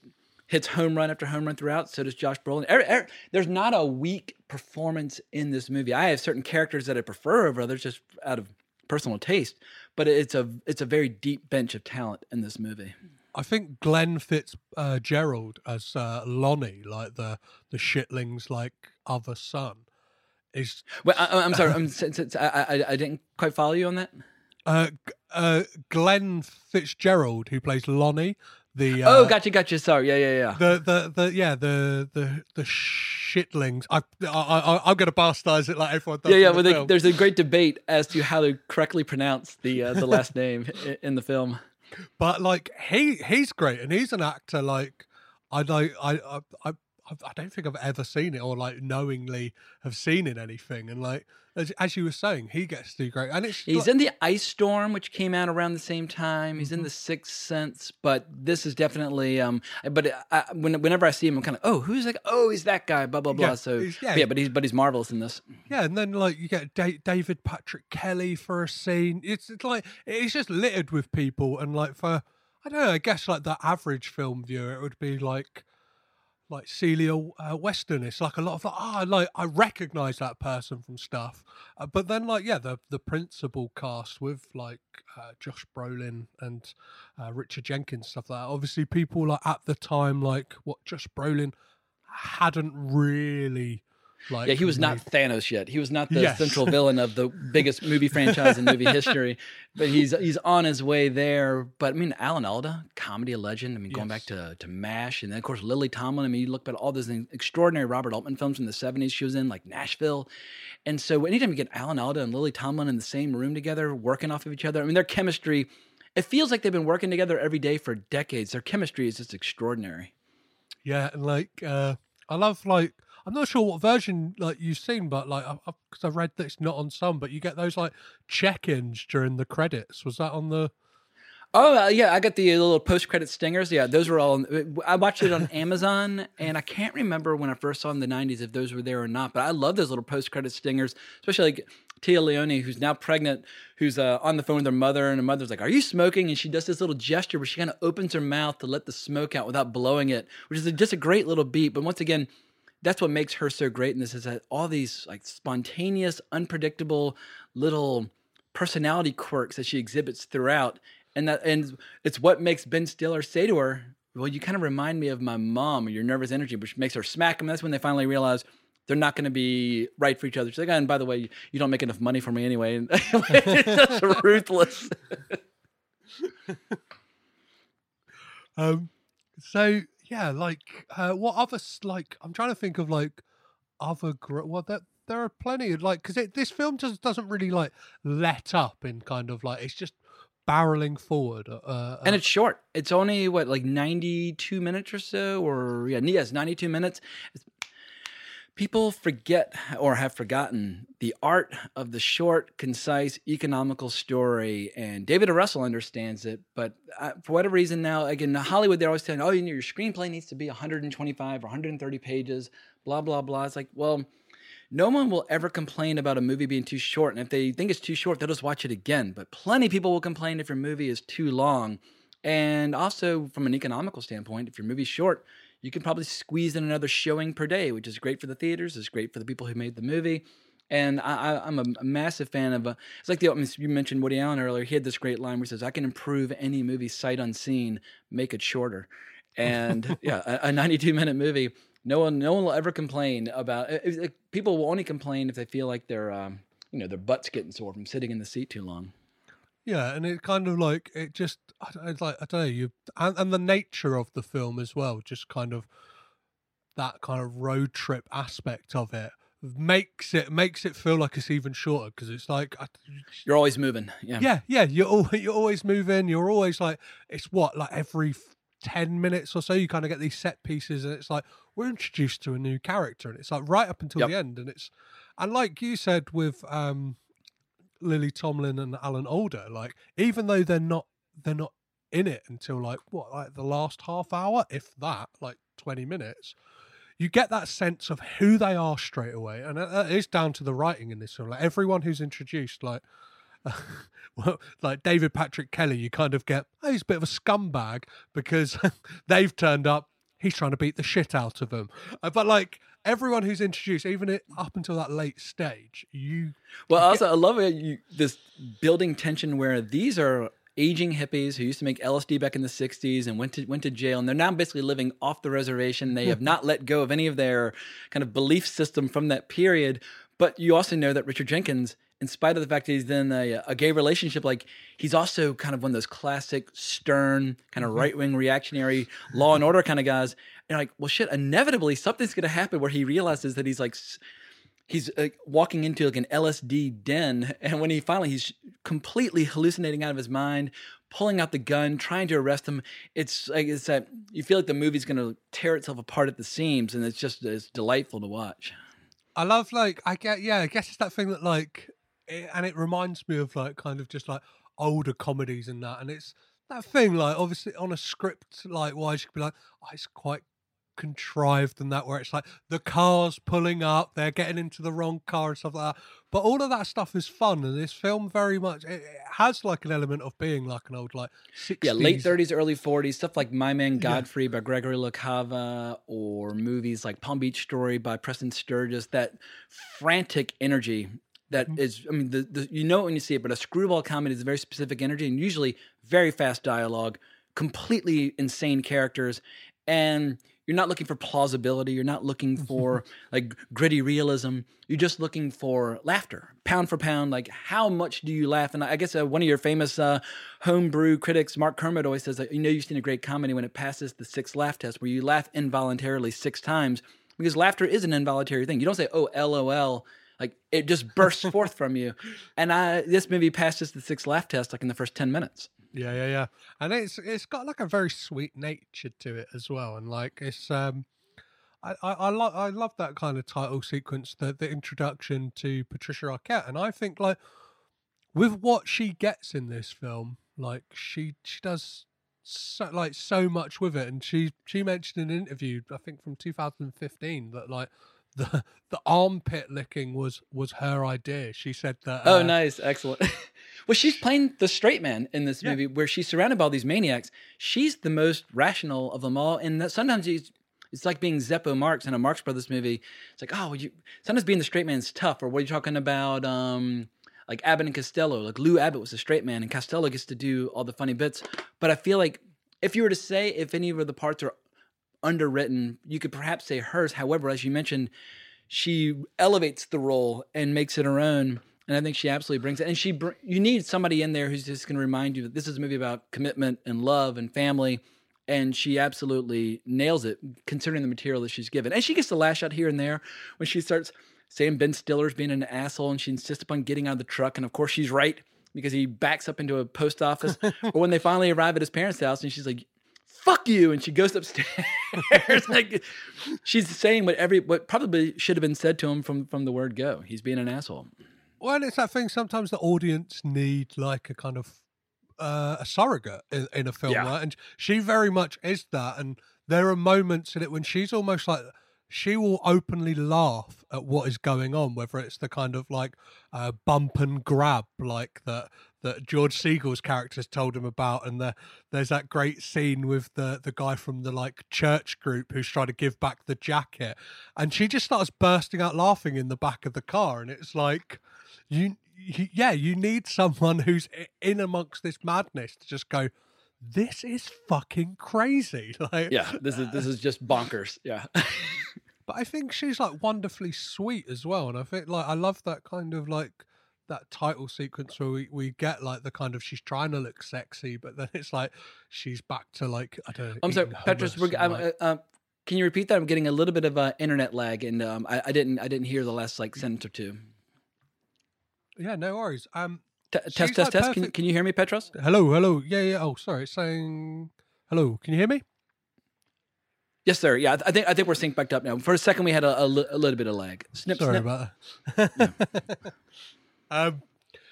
hits home run after home run throughout. So does Josh Brolin. Er- er- there's not a weak performance in this movie. I have certain characters that I prefer over others, just out of personal taste. But it's a it's a very deep bench of talent in this movie. I think Glenn Fitzgerald as uh, Lonnie, like the the shitlings like other son, is Well, I, I'm sorry. I'm, I, I, I didn't quite follow you on that. uh, uh, Glenn Fitzgerald who plays Lonnie. The uh, oh, gotcha, gotcha. Sorry. Yeah, yeah, yeah. the the the yeah the the the shitlings. I I, I I'm gonna bastardize it like everyone does. yeah, yeah. in the Well, they, there's a great debate as to how to correctly pronounce the uh, the last name in the film. But like he he's great and he's an actor like I like I I I, I don't think I've ever seen it or like knowingly have seen it in anything. And like as, as you were saying, he gets to do great, and it's He's like- in the Ice Storm, which came out around the same time. He's Mm-hmm. in the Sixth Sense, but this is definitely. Um, but I, when, whenever I see him, I'm kind of, oh, who's like Oh, he's that guy. Blah blah blah. Yeah, so yeah, yeah. but he's but he's marvelous in this. Yeah, and then like you get da- David Patrick Kelly for a scene. It's it's like it's just littered with people, and like for I don't know, I guess like the average film viewer, it would be like like Celia uh, Weston. It's like a lot of like, ah, like I recognize that person from stuff, uh, but then like yeah, the the principal cast with like uh, Josh Brolin and uh, Richard Jenkins stuff like that. Obviously, people like at the time like what Josh Brolin hadn't really. Like yeah, he was not Thanos yet. He was not the Yes. central villain of the biggest movie franchise in movie history, but he's he's on his way there. But I mean, Alan Alda, comedy legend. I mean, going back to to Mash, and then of course Lily Tomlin. I mean, you look at all those extraordinary Robert Altman films from the '70s. She was in like Nashville, and so anytime you get Alan Alda and Lily Tomlin in the same room together, working off of each other, I mean, their chemistry. It feels like they've been working together every day for decades. Their chemistry is just extraordinary. Yeah, and like uh I love like I'm not sure what version like you've seen, but like I because I read that it's not on some, but you get those like check-ins during the credits. Was that on the? Oh uh, yeah, I got the little post-credit stingers. Yeah, those were all. I watched it on Amazon, and I can't remember when I first saw in the '90s if those were there or not. But I love those little post-credit stingers, especially like Téa Leoni, who's now pregnant, who's uh, on the phone with her mother, and her mother's like, "Are you smoking?" And she does this little gesture where she kind of opens her mouth to let the smoke out without blowing it, which is a, just a great little beat. But once again, that's what makes her so great in this is that all these like spontaneous, unpredictable little personality quirks that she exhibits throughout, and that and it's what makes Ben Stiller say to her, "Well, you kind of remind me of my mom, your nervous energy," which makes her smack him. That's when they finally realize. They're not going to be right for each other. She's like, "Oh, and by the way, you don't make enough money for me anyway. And it's just ruthless. Um, so yeah, like uh, what other like I'm trying to think of like other gr- well there there are plenty of like because this film just doesn't really like let up in kind of like it's just barreling forward. Uh, and it's short. It's only what like ninety two minutes or so, or yeah, yes, ninety two minutes. It's- people forget or have forgotten the art of the short, concise, economical story. And David. Russell understands it, but uh, for whatever reason now, again, Hollywood, they're always telling, "Oh, you know, your screenplay needs to be 125 or 130 pages." Blah blah blah. It's like, well. No one will ever complain about a movie being too short. And if they think it's too short, they'll just watch it again. But plenty of people will complain if your movie is too long. And also, from an economical standpoint, if your movie's short, you can probably squeeze in another showing per day, which is great for the theaters. It's great for the people who made the movie. And I, I, I'm a, a massive fan of. Uh, it's like the you mentioned Woody Allen earlier. He had this great line where he says, "I can improve any movie sight unseen, make it shorter." And yeah, a, a 92 minute movie. No one, no one will ever complain about. It, it- people will only complain if they feel like their, um, you know, their butts getting sore from sitting in the seat too long. Yeah, and it kind of like it just I don't- it's like I don't know you and, and the nature of the film as well, just kind of that kind of road trip aspect of it makes it makes it feel like it's even shorter because it's like I, You're always moving. Yeah. yeah yeah you're al- you're always moving you're always like it's what like every 10 minutes or so you kind of get these set pieces and it's like we're introduced to a new character and it's like right up until Yep. the end and it's and like you said with um Lily Tomlin and Alan Alda like even though they're not they're not in it until like what like the last half hour if that like 20 minutes you get that sense of who they are straight away and that is down to the writing in this film like everyone who's introduced like well, like David Patrick Kelly, you kind of get, oh, he's a bit of a scumbag because they've turned up. He's trying to beat the shit out of them. Uh, But like everyone who's introduced, even it, up until that late stage, you Well, also, I love it. You, this building tension where these are aging hippies who used to make LSD back in the '60s and went to went to jail, and they're now basically living off the reservation. They have not let go of any of their kind of belief system from that period. But you also know that Richard Jenkins, in spite of the fact that he's in a, a gay relationship, like he's also kind of one of those classic stern, kind of right wing reactionary Law and Order kind of guys. And like, well, shit, inevitably something's going to happen where he realizes that he's like he's uh, walking into like an LSD den, and when he finally he's completely hallucinating out of his mind, pulling out the gun, trying to arrest him. It's like it's that you feel like the movie's going to tear itself apart at the seams, and it's just it's delightful to watch. I love like I get yeah I guess it's that thing that like it, and it reminds me of like kind of just like older comedies and that and it's that thing like obviously on a script like wise you could be like oh it's quite contrived and that where it's like the cars pulling up they're getting into the wrong car and stuff like that but all of that stuff is fun and this film very much it, it has like an element of being like an old like 60s Yeah, late 30s, early 40s, stuff like My Man Godfrey by Gregory La Cava or movies like Palm Beach Story by Preston Sturges, that frantic energy that is, I mean, the, the, you know it when you see it, but a screwball comedy is a very specific energy and usually very fast dialogue, completely insane characters, and you're not looking for plausibility. You're not looking for like gritty realism. You're just looking for laughter, pound for pound. Like how much do you laugh? And I guess uh, one of your famous uh, homebrew critics, Mark Kermode, always says that you know you've seen a great comedy when it passes the six laugh test, where you laugh involuntarily six times, because laughter is an involuntary thing. You don't say "oh, lol." Like it just bursts forth from you. And I, this movie passes the six laugh test like in the first ten minutes. Yeah, yeah, yeah. And it's it's got like a very sweet nature to it as well. And like it's um I I, I love I love that kind of title sequence, the the introduction to Patricia Arquette. And I think like with what she gets in this film, like she she does so like so much with it. And she she mentioned in an interview, I think from 2015, that like the the armpit licking was was her idea. She said that Oh, uh, nice, excellent. well, she's playing the straight man in this Yeah. movie, where she's surrounded by all these maniacs. She's the most rational of them all, and that sometimes he's. It's like being Zeppo Marx in a Marx Brothers movie. It's like, oh, you sometimes being the straight man is tough. Or what are you talking about? Um, like Abbott and Costello. Like Lou Abbott was a straight man, and Costello gets to do all the funny bits. But I feel like if you were to say if any of the parts are underwritten, you could perhaps say hers. However, as you mentioned, she elevates the role and makes it her own. And I think she absolutely brings it. And she, br- you need somebody in there who's just going to remind you that this is a movie about commitment and love and family. And she absolutely nails it, considering the material that she's given. And she gets to lash out here and there when she starts saying Ben Stiller's being an asshole, and she insists upon getting out of the truck. And of course, she's right because he backs up into a post office. or when they finally arrive at his parents' house, and she's like, fuck you and she goes upstairs like she's saying what every what probably should have been said to him from from the word go he's being an asshole Well, it's that thing. Sometimes the audience need like a kind of uh, a surrogate in, in a film, Yeah. right? And she very much is that. And there are moments in it when she's almost like she will openly laugh at what is going on, whether it's the kind of like uh, bump and grab, like that that George Segal's characters told him about, and the, there's that great scene with the the guy from the like church group who's trying to give back the jacket, and she just starts bursting out laughing in the back of the car, and it's like you, you yeah you need someone who's in amongst this madness to just go this is fucking crazy. Like yeah this is this uh, is just bonkers yeah. but i think she's like wonderfully sweet as well and i think like i love that kind of like that title sequence where we, we get like the kind of she's trying to look sexy but then it's like she's back to like i don't know i'm sorry petrus we're, I'm, like- uh, uh, can you repeat that? I'm getting a little bit of uh, internet lag and um, I, I didn't i didn't hear the last like sentence or two. Yeah no worries. Um T- She's, test like, test. Test can, can you hear me petros hello hello. Yeah yeah. Oh sorry. It's saying hello. Can you hear me? Yes sir. Yeah I, I think i think we're synced back up now. For a second we had a, a, li- a little bit of lag. Snip Sorry snip. about that. um,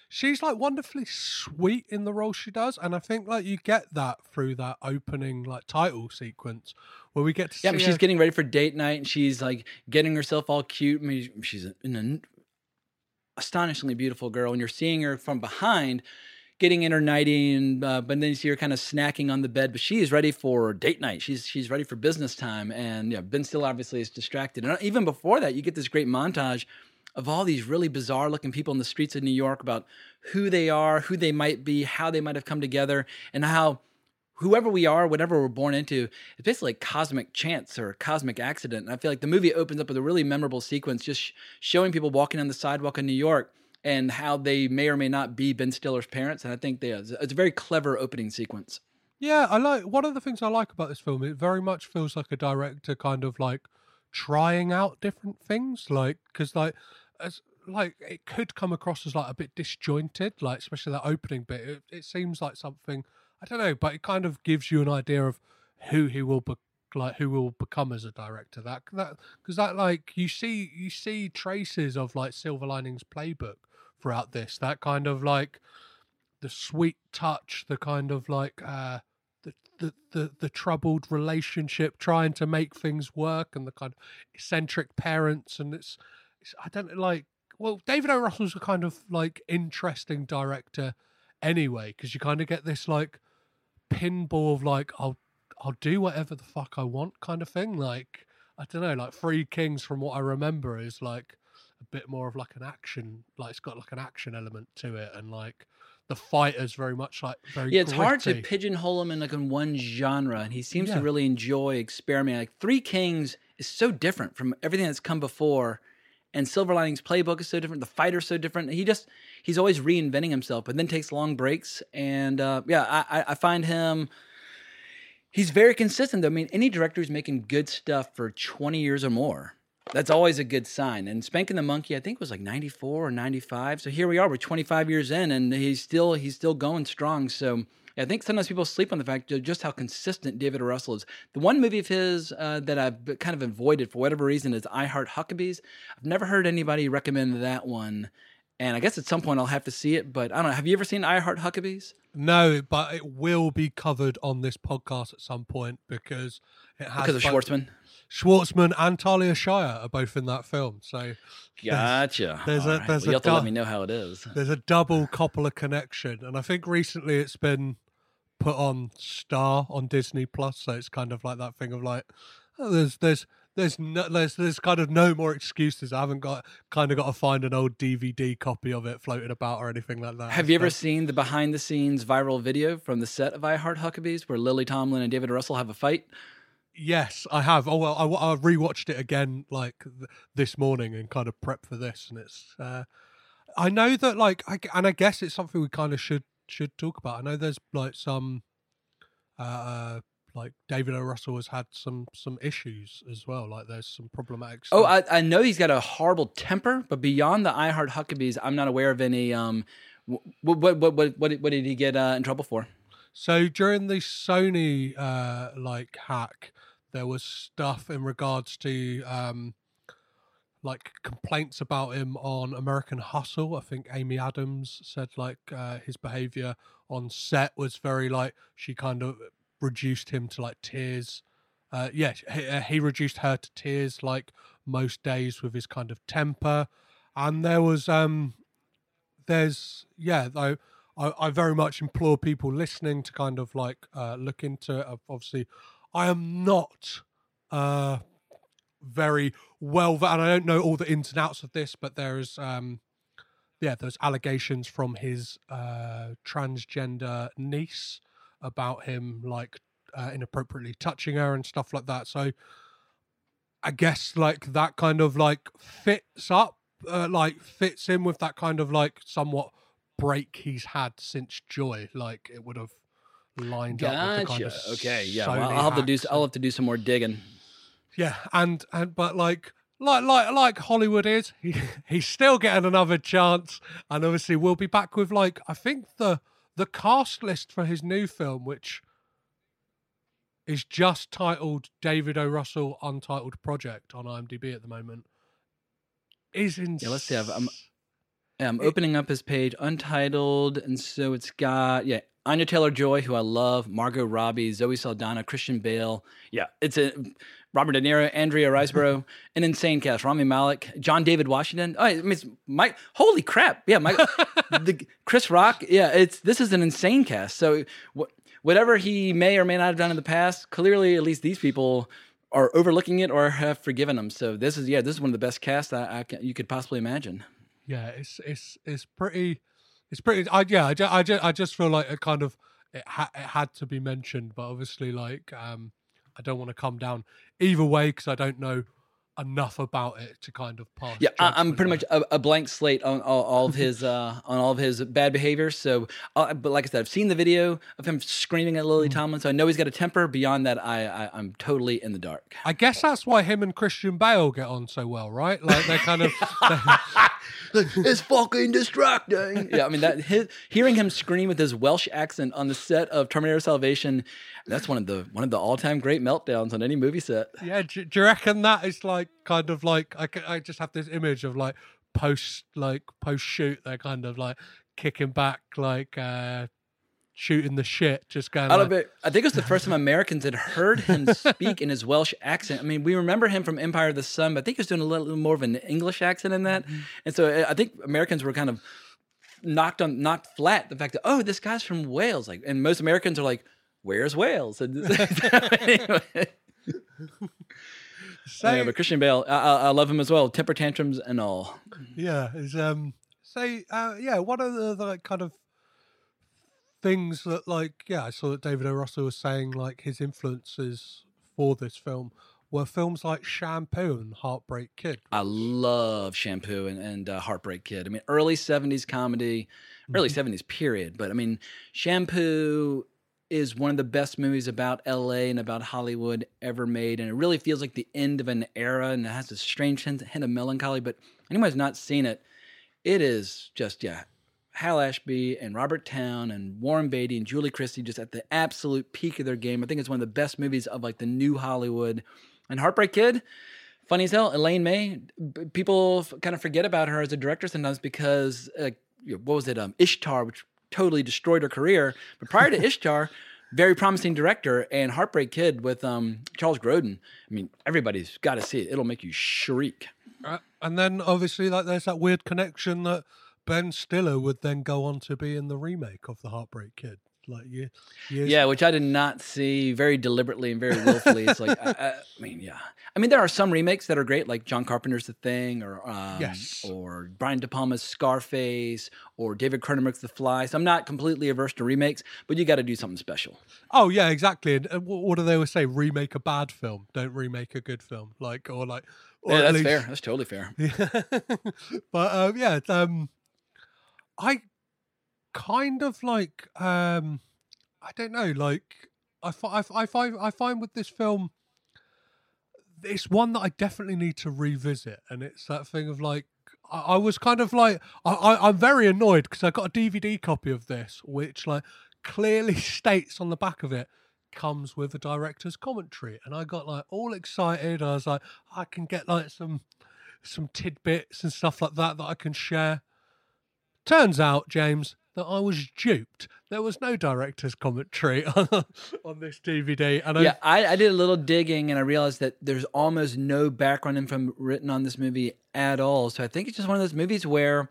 she's like wonderfully sweet in the role she does, and I think like you get that through that opening like title sequence where we get to Yeah, see she's her- getting ready for date night, and she's like getting herself all cute. I mean, she's an astonishingly beautiful girl, and you're seeing her from behind, getting in her nightie, and uh, but then you see her kind of snacking on the bed. But she is ready for date night. She's she's ready for business time, and yeah, Ben Still obviously is distracted. And even before that, you get this great montage of all these really bizarre looking people in the streets of New York about who they are, who they might be, how they might have come together, and how whoever we are, whatever we're born into, it's basically like cosmic chance or cosmic accident. And I feel like the movie opens up with a really memorable sequence, just sh- showing people walking on the sidewalk in New York and how they may or may not be Ben Stiller's parents. And I think they, it's a very clever opening sequence. Yeah, I like one of the things I like about this film. It very much feels like a director kind of like trying out different things, like because like as like it could come across as like a bit disjointed, like especially that opening bit. It, it seems like something I don't know, but it kind of gives you an idea of who he will be, like who will become as a director. That that because that like you see you see traces of like Silver Linings Playbook throughout this. That kind of like the sweet touch, the kind of like uh the the the, the troubled relationship trying to make things work, and the kind of eccentric parents, and it's, it's I don't like. Well, David O. Russell's a kind of like interesting director anyway, because you kind of get this like pinball of like I'll I'll do whatever the fuck I want kind of thing. Like I don't know, like Three Kings from what I remember is like a bit more of like an action, like it's got like an action element to it, and like the fighters very much like very Yeah, it's hard to pigeonhole him in like in one genre, and he seems Yeah. to really enjoy experimenting. Like Three Kings is so different from everything that's come before, and Silver Linings Playbook is so different. The fighter's so different. He just he's always reinventing himself, but then takes long breaks. And uh, yeah, I, I- find him. He's very consistent. though. I mean, any director who's making good stuff for 20 years or more, that's always a good sign. And Spanking the Monkey, I think was like 94 or 95. So here we are, we're 25 years in and he's still he's still going strong. So I think sometimes people sleep on the fact of just how consistent David Russell is. The one movie of his uh, that I've kind of avoided for whatever reason is I Heart Huckabees. I've never heard anybody recommend that one. And I guess at some point I'll have to see it, but I don't know. Have you ever seen I Heart Huckabees? No, but it will be covered on this podcast at some point because it has Because of both- Schwartzman? Schwartzman and Talia Shire are both in that film. So there's- Gotcha. There's All a right. there's Well, you a have to let me know how it is. There's a double Coppola connection, and I think recently it's been put on Star on Disney Plus. So it's kind of like that thing of like, oh, there's there's there's no there's there's kind of no more excuses. I haven't got kind of got to find an old DVD copy of it floating about or anything like that. Have you ever seen the behind the scenes viral video from the set of I Heart Huckabees where Lily Tomlin and David Russell have a fight? Yes, I have. Oh well, I, I rewatched it again like th- this morning and kind of prep for this, and it's. Uh, I know that like, I, and I guess it's something we kind of should should talk about. I know there's like some, uh, uh, like David O. Russell has had some some issues as well. Like there's some problematic. Oh. I, I know he's got a horrible temper, but beyond the I Heart Huckabees, I'm not aware of any. Um, what what what what, what, what did he get uh, in trouble for? So during the Sony uh, like hack, there was stuff in regards to um, like complaints about him on American Hustle. I think Amy Adams said like uh, his behavior on set was very like she kind of reduced him to like tears. Uh, yeah, he, uh, he reduced her to tears like most days with his kind of temper, and there was um there's yeah though I, I very much implore people listening to kind of like uh, look into it. obviously i am not uh very well and i don't know all the ins and outs of this but there's um yeah there's allegations from his uh transgender niece about him like uh, inappropriately touching her and stuff like that so I guess like that kind of like fits up, uh, like fits in with that kind of like somewhat break he's had since Joy. Like it would have lined up with the kind Gotcha. of Okay, yeah. Well, I'll have to do. I'll have to do some more digging. Yeah, and and but like like like like Hollywood is, he he's still getting another chance, and obviously we'll be back with like I think the the cast list for his new film, which is just titled David O. Russell Untitled Project on IMDb at the moment, is insane. Yeah, let's see. I've- um, I'm, yeah, Um, I'm opening up his page, untitled, and so it's got yeah Anya Taylor Joy, who I love, Margot Robbie, Zoe Saldana, Christian Bale. Yeah, it's a Robert De Niro, Andrea Riseborough, an insane cast. Rami Malek, John David Washington. Oh, I mean, it's Mike. Holy crap! Yeah, Mike, the, Chris Rock. Yeah, it's this is an insane cast. So what, whatever he may or may not have done in the past, clearly at least these people are overlooking it or have forgiven him. So this is yeah, this is one of the best casts I, I can, you could possibly imagine. Yeah, it's it's it's pretty, it's pretty. I yeah, I just, I just I just feel like it kind of it, ha- it had to be mentioned, but obviously like um I don't want to come down either way because I don't know enough about it to kind of pass. Yeah, I, I'm pretty much a, a blank slate on all, all of his uh, on all of his bad behavior. So, uh, but like I said, I've seen the video of him screaming at Mm. Lily Tomlin, so I know he's got a temper. Beyond that, I, I I'm totally in the dark. I guess that's why him and Christian Bale get on so well, right? Like they're kind of it's fucking distracting. Yeah, I mean that his, hearing him scream with his Welsh accent on the set of Terminator Salvation, that's one of the one of the all time great meltdowns on any movie set. Yeah, do, do you reckon that is like kind of like I, I just have this image of like post like post shoot they're kind of like kicking back like uh shooting the shit just going I like. I think it was the first time Americans had heard him speak in his Welsh accent. I mean, we remember him from Empire of the Sun, but I think he was doing a little more of an English accent in that. And so uh, I think Americans were kind of knocked on knocked flat the fact that oh, this guy's from Wales. Like, and most Americans are like, "Where's Wales?" And anyway. Say, yeah, but Christian Bale, I, I, I love him as well. Temper tantrums and all. yeah is um say uh yeah what are the, the like kind of things that like yeah I saw that David O. Russell was saying like his influences for this film were films like Shampoo and Heartbreak Kid I love Shampoo and, and uh, Heartbreak Kid. I mean, early 70s comedy, early 70s period. But I mean, Shampoo is one of the best movies about LA and about Hollywood ever made. And it really feels like the end of an era and it has a strange hint, hint of melancholy. But anyone who's not seen it, it is just, yeah. Hal Ashby and Robert Towne and Warren Beatty and Julie Christie just at the absolute peak of their game. I think it's one of the best movies of like the new Hollywood. And Heartbreak Kid, funny as hell, Elaine May. People kind of forget about her as a director sometimes because uh, what was it? Um, Ishtar, which totally destroyed her career. But prior to Ishtar, very promising director and Heartbreak Kid with um, Charles Grodin. I mean, everybody's got to see it. It'll make you shriek. Uh, and then obviously like there's that weird connection that Ben Stiller would then go on to be in the remake of the Heartbreak Kid like ye- years Yeah, which I did not see very deliberately and very willfully. It's like, I, I, I mean, yeah. I mean, there are some remakes that are great, like John Carpenter's The Thing, or um, Yes. or Brian De Palma's Scarface, or David Cronenberg's The Fly. So I'm not completely averse to remakes, but you got to do something special. Oh yeah, exactly. And uh, what do they always say? Remake a bad film, don't remake a good film. Like or like. Or yeah, that's least- fair. That's totally fair. Yeah. but um, yeah, um, I kind of like um, I don't know, like I, I, I find I find with this film, it's one that I definitely need to revisit, and it's that thing of like. I I was kind of like I, I'm very annoyed because I got a DVD copy of this, which like clearly states on the back of it comes with a director's commentary, and I got like all excited. I was like, I can get like some some tidbits and stuff like that that I can share. Turns out, James, that I was duped. There was no director's commentary on, this DVD, and Yeah, I, I did a little digging and I realized that there's almost no background info written on this movie at all. So I think it's just one of those movies where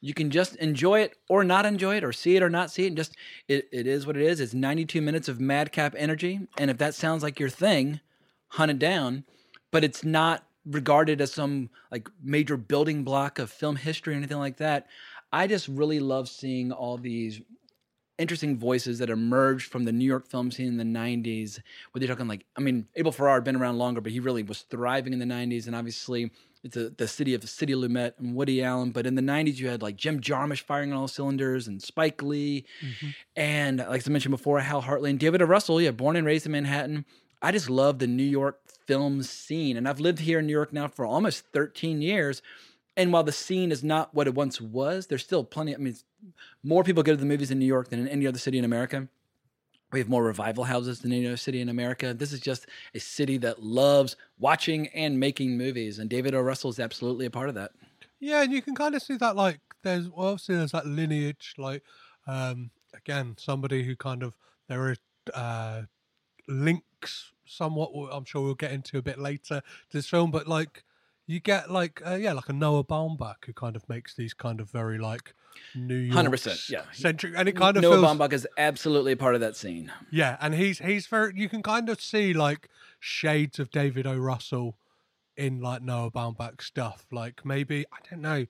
you can just enjoy it or not enjoy it or see it or not see it. And just it, it is what it is. It's 92 minutes of madcap energy. And if that sounds like your thing, hunt it down. But it's not regarded as some like major building block of film history or anything like that. I just really love seeing all these interesting voices that emerged from the New York film scene in the 90s. Where they're talking like, I mean, Abel Ferrara had been around longer, but he really was thriving in the 90s. And obviously, it's a, the city of the Sidney Lumet and Woody Allen. But in the 90s, you had like Jim Jarmusch firing on all cylinders and Spike Lee. Mm-hmm. And like I mentioned before, Hal Hartley and David O. Russell, yeah, born and raised in Manhattan. I just love the New York film scene. And I've lived here in New York now for almost 13 years. And while the scene is not what it once was, there's still plenty. I mean, more people go to the movies in New York than in any other city in America. We have more revival houses than any other city in America. This is just a city that loves watching and making movies, and David O. Russell is absolutely a part of that. Yeah, and you can kind of see that like there's obviously there's that lineage, like um again, somebody who kind of there are uh links somewhat I'm sure we'll get into a bit later to this film, but like you get like uh, yeah, like a Noah Baumbach who kind of makes these kind of very like New York 100%, yeah. centric and it kind of Noah feels Baumbach is absolutely a part of that scene. yeah, and he's he's very. You can kind of see like shades of David O. Russell in like Noah Baumbach stuff. Like maybe I don't know.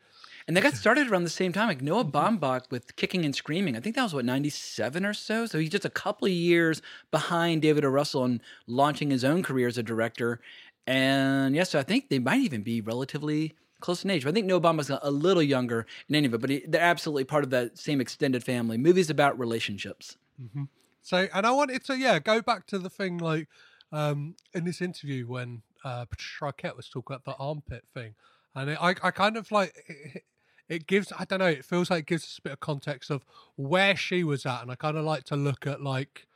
And they got started around the same time. Like Noah Baumbach with Kicking and Screaming. I think that was what ninety seven or so. So he's just a couple of years behind David O. Russell and launching his own career as a director. And yes, so I think they might even be relatively close in age. But I think Noah a little younger in any of it, but he, they're absolutely part of that same extended family. Movies about relationships. So and I wanted to yeah go back to the thing like um in this interview when uh Patricia Arquette was talking about the armpit thing, and it, I I kind of like. It, it gives I don't know, it feels like it gives us a bit of context of where she was at, and I kind of like to look at like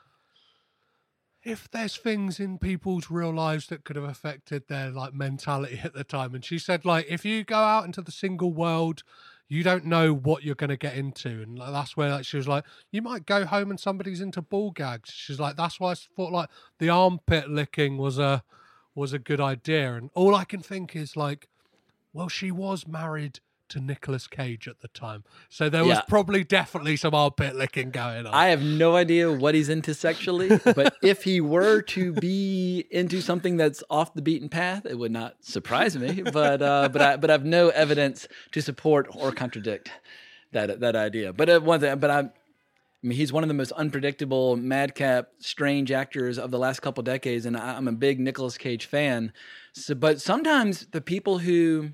if there's things in people's real lives that could have affected their like mentality at the time. And she said like if you go out into the single world. You don't know what you're going to get into, and that's where like, she was like, "You might go home and somebody's into ball gags." She's like, "That's why I thought like the armpit licking was a was a good idea." And all I can think is like, well, she was married to Nicolas Cage at the time, so there was Yeah. probably definitely some armpit licking going on. I have no idea what he's into sexually, but if he were to be into something that's off the beaten path, it would not surprise me. But uh, but I but I have no evidence to support or contradict that that idea. But uh, one thing, but I. I mean, he's one of the most unpredictable, madcap, strange actors of the last couple decades, and I'm a big Nicolas Cage fan. So, but sometimes the people who,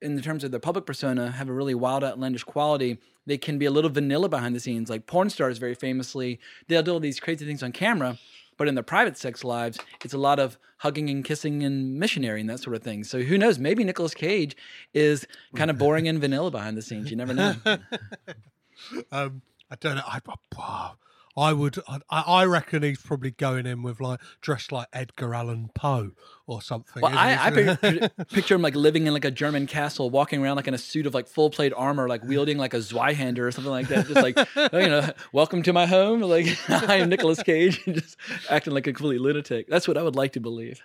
in the terms of their public persona, have a really wild, outlandish quality. They can be a little vanilla behind the scenes. Like porn stars, very famously, they'll do all these crazy things on camera, but in their private sex lives, it's a lot of hugging and kissing and missionary and that sort of thing. So who knows? Maybe Nicolas Cage is kind of boring and vanilla behind the scenes. You never know. um, I don't know. I, wow. I would. I, I reckon he's probably going in with like dressed like Edgar Allan Poe or something. Well, I, I picture, picture him like living in like a German castle, walking around like in a suit of like full plate armor, like wielding like a Zweihander or something like that. Just like, you know, welcome to my home. Like, I am Nicolas Cage, and just acting like a complete lunatic. That's what I would like to believe.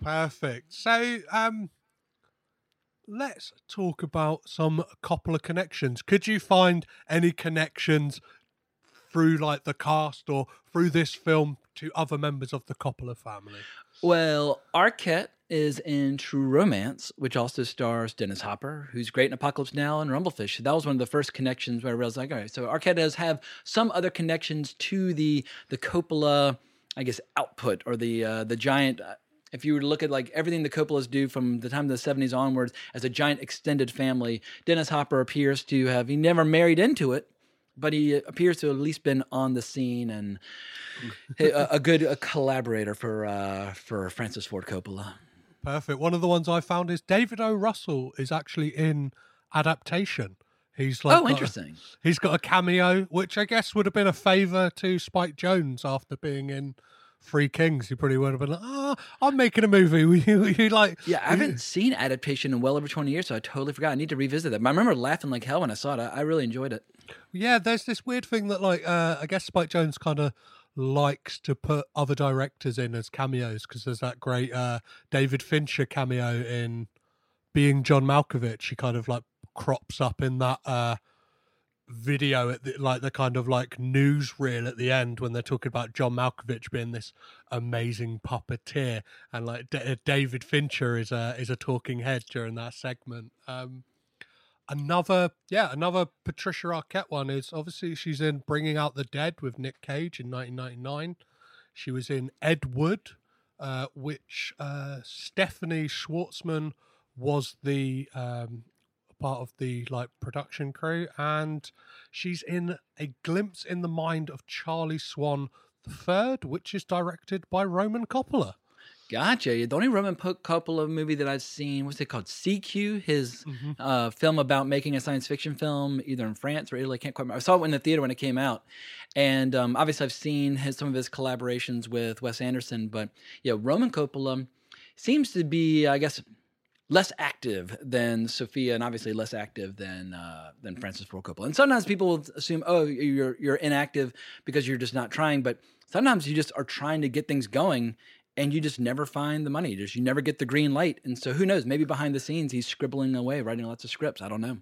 Perfect. So, um, let's talk about some Coppola connections. Could you find any connections through like the cast or through this film to other members of the Coppola family? Well, Arquette is in True Romance, which also stars Dennis Hopper, who's great in Apocalypse Now and Rumblefish. That was one of the first connections where I realized, like, all right, so Arquette does have some other connections to the the Coppola, I guess, output or the uh, the giant. Uh, if you were to look at like everything the Coppolas do from the time of the 70s onwards as a giant extended family, Dennis Hopper appears to have he never married into it, but he appears to have at least been on the scene and a, a good a collaborator for uh, for Francis Ford Coppola. Perfect. One of the ones I found is David O. Russell is actually in adaptation. He's like Oh, got a- interesting. he's got a cameo, which I guess would have been a favour to Spike Jonze after being in Three Kings. He probably would have been like, "Ah, I'm making a movie. Will you, you like?" Yeah, I haven't seen adaptation in well over 20 years, so I totally forgot. I need to revisit that. But I remember laughing like hell when I saw it. I, I really enjoyed it. Yeah, there's this weird thing that like uh, I guess Spike Jonze kind of likes to put other directors in as cameos because there's that great uh, David Fincher cameo in Being John Malkovich. He kind of like crops up in that uh, video at the, like the kind of like newsreel at the end when they're talking about John Malkovich being this amazing puppeteer and like D- David Fincher is a is a talking head during that segment. Um, another yeah another patricia arquette one is obviously she's in bringing out the dead with nick cage in 1999 she was in ed wood uh, which uh, stephanie schwartzman was the um, part of the like production crew and she's in a glimpse in the mind of charlie swan the third which is directed by roman coppola Gotcha. The only Roman Coppola movie that I've seen, what's it called? CQ, his uh, film about making a science fiction film, either in France or Italy. I can't quite remember. I saw it in the theater when it came out. And um, obviously, I've seen his, some of his collaborations with Wes Anderson. But yeah, Roman Coppola seems to be, I guess, less active than Sofia, and obviously less active than uh, than Francis Ford Coppola. And sometimes people will assume, oh, you're you're inactive because you're just not trying. But sometimes you just are trying to get things going, and you just never find the money. Just you never get the green light. And so who knows? Maybe behind the scenes he's scribbling away, writing lots of scripts. I don't know.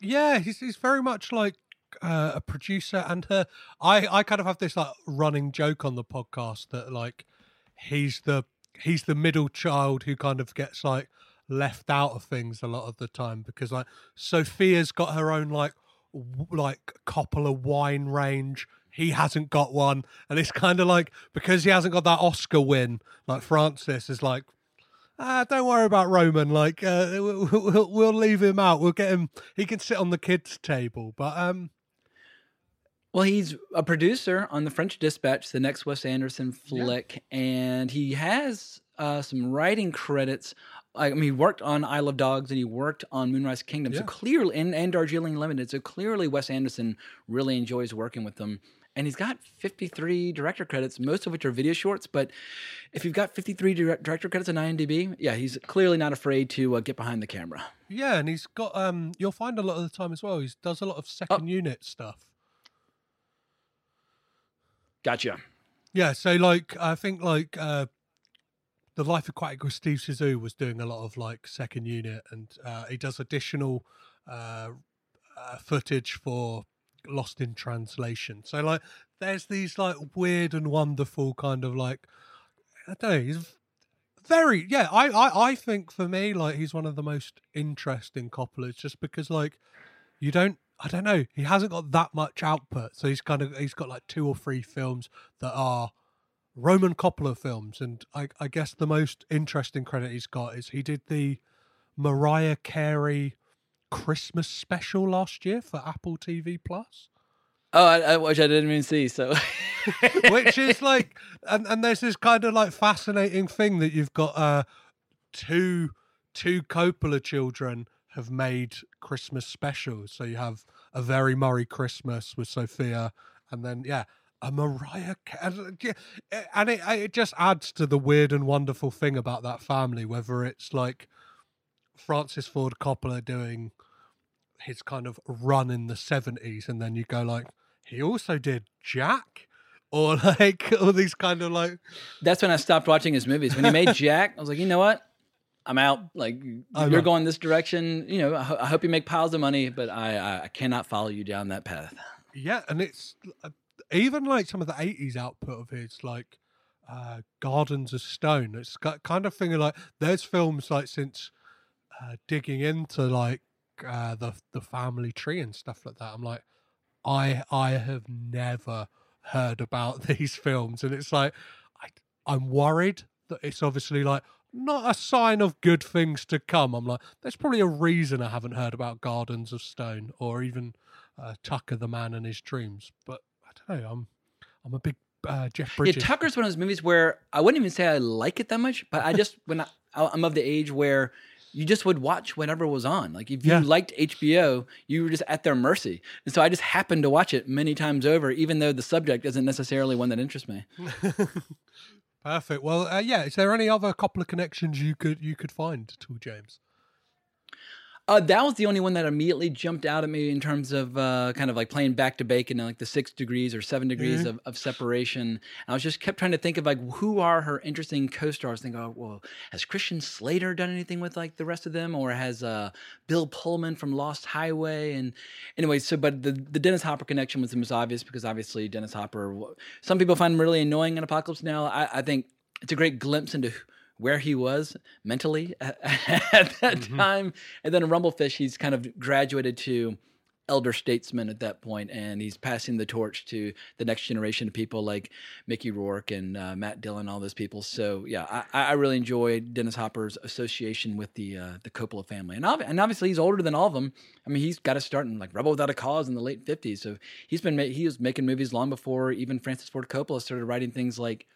Yeah, he's he's very much like uh, a producer, and uh, I I kind of have this like running joke on the podcast that like he's the he's the middle child who kind of gets like left out of things a lot of the time because like Sofia's got her own like w- like Coppola wine range. He hasn't got one, and it's kind of like because he hasn't got that Oscar win, like Francis is like, Ah, don't worry about Roman. Like, uh, we'll, we'll, we'll leave him out. We'll get him. He can sit on the kids' table. But um, Well, he's a producer on the French Dispatch, the next Wes Anderson flick, and he has uh, some writing credits I mean, he worked on Isle of Dogs and he worked on Moonrise Kingdom. So clearly, and, and Darjeeling Limited. So clearly, Wes Anderson really enjoys working with them. And he's got 53 director credits, most of which are video shorts. But if you've got 53 direct- director credits on IMDb, yeah, he's clearly not afraid to uh, get behind the camera. Yeah, and he's got um you'll find a lot of the time as well. He does a lot of second unit stuff. Gotcha. Yeah, so like I think like uh the Life Aquatic with Steve Zissou was doing a lot of like second unit, and uh, he does additional uh, uh, footage for Lost in Translation. So like, there's these like weird and wonderful kind of like I don't know. He's very yeah. I I I think for me like he's one of the most interesting Coppolas, just because like you don't. I don't know. He hasn't got that much output, so he's kind of he's got like two or three films that are Roman Coppola films, and I, I guess the most interesting credit he's got is he did the Mariah Carey Christmas special last year for Apple TV Plus, Oh, I, I, which I didn't even see. So which is like, and, and there's this kind of like fascinating thing that you've got uh two two Coppola children have made Christmas specials. So you have a very Murray Christmas with Sofia, and then yeah, a Mariah, Ca- and it it just adds to the weird and wonderful thing about that family. Whether it's like Francis Ford Coppola doing his kind of run in the seventies, and then you go like, he also did Jack. Or like all these kind of like that's when I stopped watching his movies. When he made Jack, I was like, you know what? I'm out. Like I you're know. going this direction. You know, I, ho- I hope you make piles of money, but I, I I cannot follow you down that path. Yeah, and it's uh, even like some of the '80s output of his, like uh, Gardens of Stone. It's kind of thing like there's films like since uh, digging into like uh, the the family tree and stuff like that. I'm like, I I have never heard about these films, and it's like I I'm worried that it's obviously like not a sign of good things to come. I'm like, there's probably a reason I haven't heard about Gardens of Stone or even uh, Tucker the Man and His Dreams. But I know. I'm I'm a big uh, Jeff Bridges. Yeah, Tucker's one of those movies where I wouldn't even say I like it that much, but I just when I, I'm of the age where you just would watch whatever was on. Like if you Yeah. liked HBO, you were just at their mercy, and so I just happened to watch it many times over, even though the subject isn't necessarily one that interests me. Perfect. Well, uh, yeah. Is there any other couple of connections you could you could find to James? Uh, that was the only one that immediately jumped out at me in terms of uh, kind of like playing back to bacon, in like the six degrees or seven degrees Mhm. of, of separation. And I was just kept trying to think of like who are her interesting co-stars. Think, oh, well, has Christian Slater done anything with like the rest of them, or has uh, Bill Pullman from Lost Highway? And anyway, so but the the Dennis Hopper connection was the most obvious because obviously Dennis Hopper. Some people find him really annoying in Apocalypse Now. I, I think it's a great glimpse into where he was mentally at, at that time. And then in Rumblefish, he's kind of graduated to elder statesman at that point, and he's passing the torch to the next generation of people like Mickey Rourke and uh, Matt Dillon, all those people. So yeah, I, I really enjoyed Dennis Hopper's association with the uh, the Coppola family, and, ob- and obviously he's older than all of them. I mean, he's got to start in like Rebel Without a Cause in the late fifties, so he's been ma- he was making movies long before even Francis Ford Coppola started writing things like.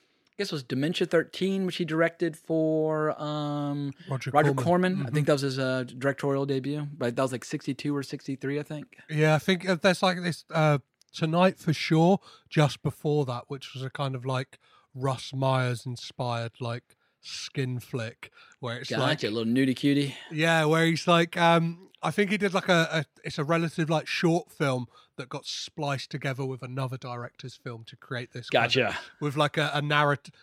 Guess it was Dementia 13, which he directed for um, Roger Roger Corman. Corman. I think that was his uh, directorial debut, but that was like 62 or 63, I think. Yeah, I think uh, there's like this uh, tonight for sure. Just before that, which was a kind of like Russ Meyer's inspired like skin flick, where it's like a little nudie cutie. Yeah, where he's like, um, I think he did like a, a, it's a relative like short film that got spliced together with another director's film to create this. kind of- Gotcha. with like a, a narrative,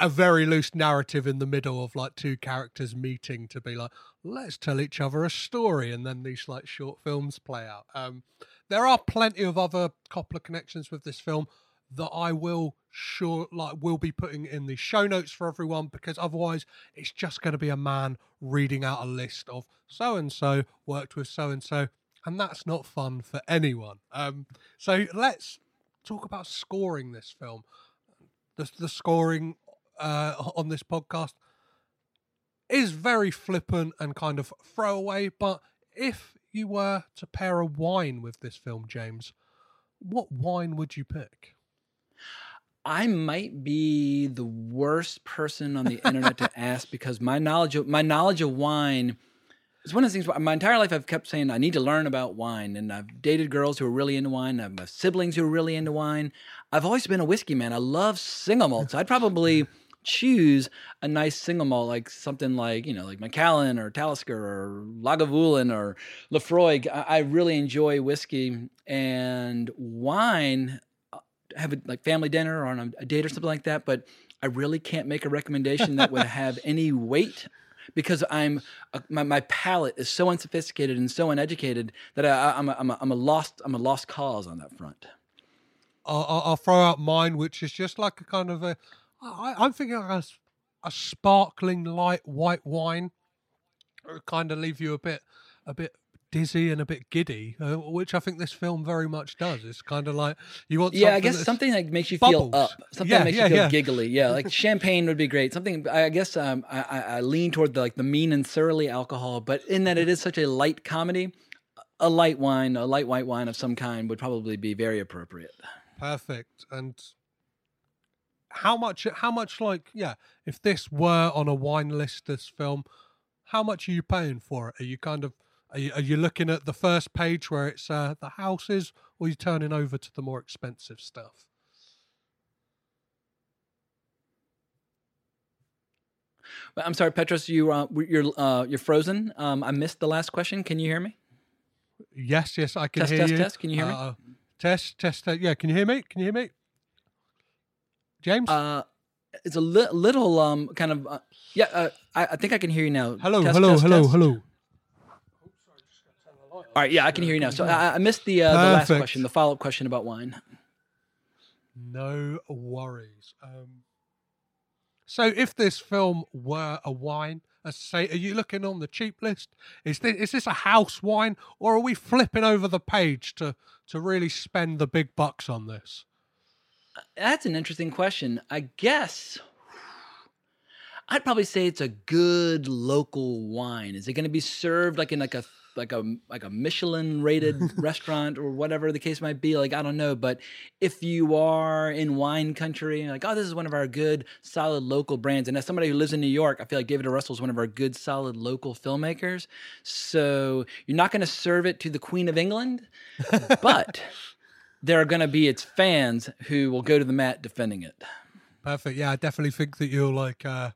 a very loose narrative in the middle of like two characters meeting to be like, let's tell each other a story, and then these like short films play out. Um, there are plenty of other Coppola connections with this film that I will sure like will be putting in the show notes for everyone because otherwise it's just going to be a man reading out a list of so and so worked with so and so and that's not fun for anyone. Um so let's talk about scoring this film. The, the scoring uh on this podcast is very flippant and kind of throwaway but if you were to pair a wine with this film james what wine would you pick? I might be the worst person on the internet to ask because my knowledge of my knowledge of wine is one of the things. where My entire life, I've kept saying I need to learn about wine, and I've dated girls who are really into wine. I have siblings who are really into wine. I've always been a whiskey man. I love single malts. I'd probably choose a nice single malt, like something like you know, like Macallan or Talisker or Lagavulin or Laphroaig. I, I really enjoy whiskey and wine uh, have a like family dinner or on a date or something like that, but I really can't make a recommendation that would have any weight because I'm my, my palate is so unsophisticated and so uneducated that I, I'm a, I'm, a, I'm a lost I'm a lost cause on that front. I'll, I'll- throw out mine, which is just like a kind of a. I, I'm thinking like a, a sparkling light white wine, kind of leave you a bit, a bit dizzy and a bit giddy, uh, which I think this film very much does. It's kind of like you want. Yeah, I guess something that makes you feel up, something Yeah, that makes yeah, you feel yeah. giggly. Yeah, like champagne would be great. Something I guess um, I, I, I lean toward the, like the mean and surly alcohol, but in that it is such a light comedy, a light wine, a light white wine of some kind would probably be very appropriate. Perfect. And how much? How much? Like, yeah, if this were on a wine list, this film, how much are you paying for it? Are you kind of are you, are you looking at the first page where it's uh, the houses, or are you turning over to the more expensive stuff? I'm sorry, Petros, you uh, you're uh, you're frozen. Um, I missed the last question. Can you hear me? Yes, yes, I can Test, hear test, you. test. Can you hear me? Uh, test, test, test. Yeah, can you hear me? Can you hear me? James? Uh, it's a li- little um kind of uh, yeah. Uh, I, I think I can hear you now. hello, hello, hello, hello. All right, yeah, I can hear you now. So I, I missed the uh, the last Perfect. question, the follow up question about wine. No worries. Um, so, if this film were a wine, as I say, are you looking on the cheap list? Is this is this a house wine, or are we flipping over the page to to really spend the big bucks on this? That's an interesting question. I guess I'd probably say it's a good local wine. Is it going to be served like in like a like a like a Michelin rated restaurant or whatever the case might be? Like I don't know, but if you are in wine country, like oh, this is one of our good solid local brands, and as somebody who lives in New York, I feel like David O. Russell is one of our good solid local filmmakers. So you're not going to serve it to the Queen of England, but there are going to be its fans who will go to the mat defending it. Perfect. Yeah, I definitely think that you're like. Uh,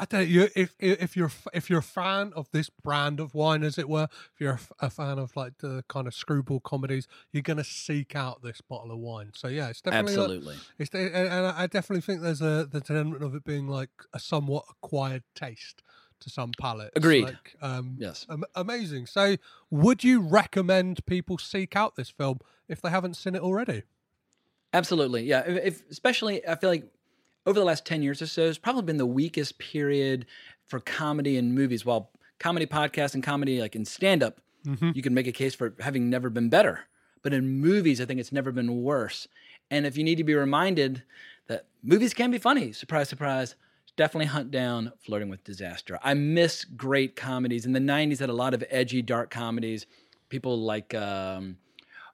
I don't know. You if if you're if you're a fan of this brand of wine, as it were, if you're a fan of like the kind of screwball comedies, you're gonna seek out this bottle of wine. So yeah, it's definitely like- Absolutely. it's and and I definitely think there's a the element of it being like a somewhat acquired taste to some palates. Agreed. Like, um, Yes. amazing. So, would you recommend people seek out this film if they haven't seen it already? Absolutely. Yeah. If, if especially, I feel like over the last 10 years or so, it's probably been the weakest period for comedy and movies. While comedy podcasts and comedy, like in stand up, you can make a case for having never been better. But in movies, I think it's never been worse. And if you need to be reminded that movies can be funny, surprise, surprise, definitely hunt down Flirting with Disaster. I miss great comedies. In the 90s, had a lot of edgy, dark comedies. People like um,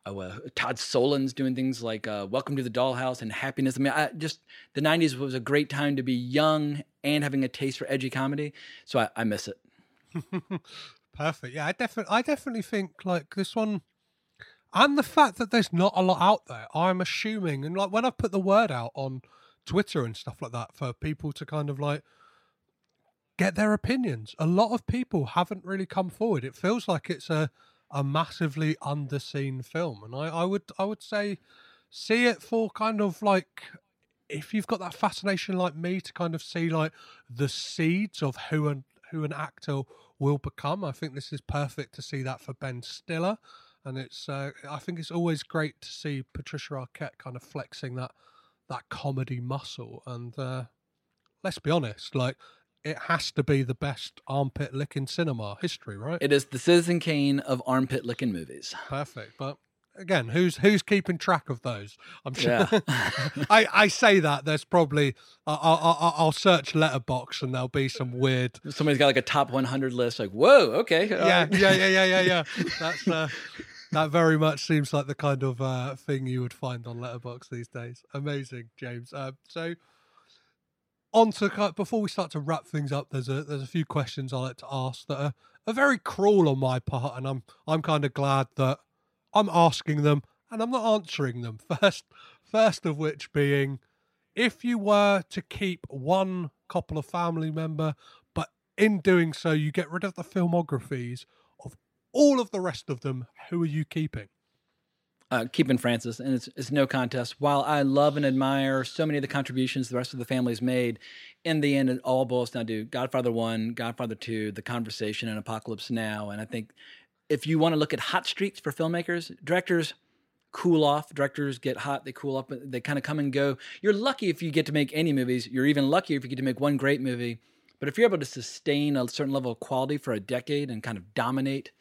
uh, Todd Solondz doing things like uh, Welcome to the Dollhouse and Happiness. I mean, I just the 90s was a great time to be young and having a taste for edgy comedy. So I, I miss it. Perfect. Yeah, I definitely, I definitely think like this one, and the fact that there's not a lot out there. I'm assuming, and like when I put the word out on Twitter and stuff like that for people to kind of like get their opinions, a lot of people haven't really come forward. It feels like it's a a massively underseen film, and I, I would, I would say, see it for kind of like if you've got that fascination like me to kind of see like the seeds of who an who an actor will become, I think this is perfect to see that for Ben Stiller, and it's uh, I think it's always great to see Patricia Arquette kind of flexing that that comedy muscle, and uh, let's be honest, like it has to be the best armpit licking cinema history, right? It is the Citizen Kane of armpit licking movies. Perfect, but again, who's who's keeping track of those? I'm sure. Yeah. I, I say that there's probably I'll, I'll, I'll search Letterboxd and there'll be some weird. Somebody's got like a top 100 list. Like, whoa, okay. Yeah, right. yeah, yeah, yeah, yeah, yeah. That's uh, that very much seems like the kind of uh, thing you would find on Letterboxd these days. Amazing, James. Uh, so, on to before we start to wrap things up, there's a there's a few questions I like to ask that are, are very cruel on my part, and I'm I'm kind of glad that I'm asking them and I'm not answering them. First, first of which being, if you were to keep one couple of family member, but in doing so you get rid of the filmographies of all of the rest of them, who are you keeping? Uh, keeping Francis, and it's, it's no contest. While I love and admire so many of the contributions the rest of the family's made, in the end, it all boils down to Godfather 1, Godfather 2, The Conversation, and Apocalypse Now. And I think if you want to look at hot streaks for filmmakers, directors cool off. Directors get hot, they cool up, they kind of come and go. You're lucky if you get to make any movies. You're even luckier if you get to make one great movie. But if you're able to sustain a certain level of quality for a decade and kind of dominate,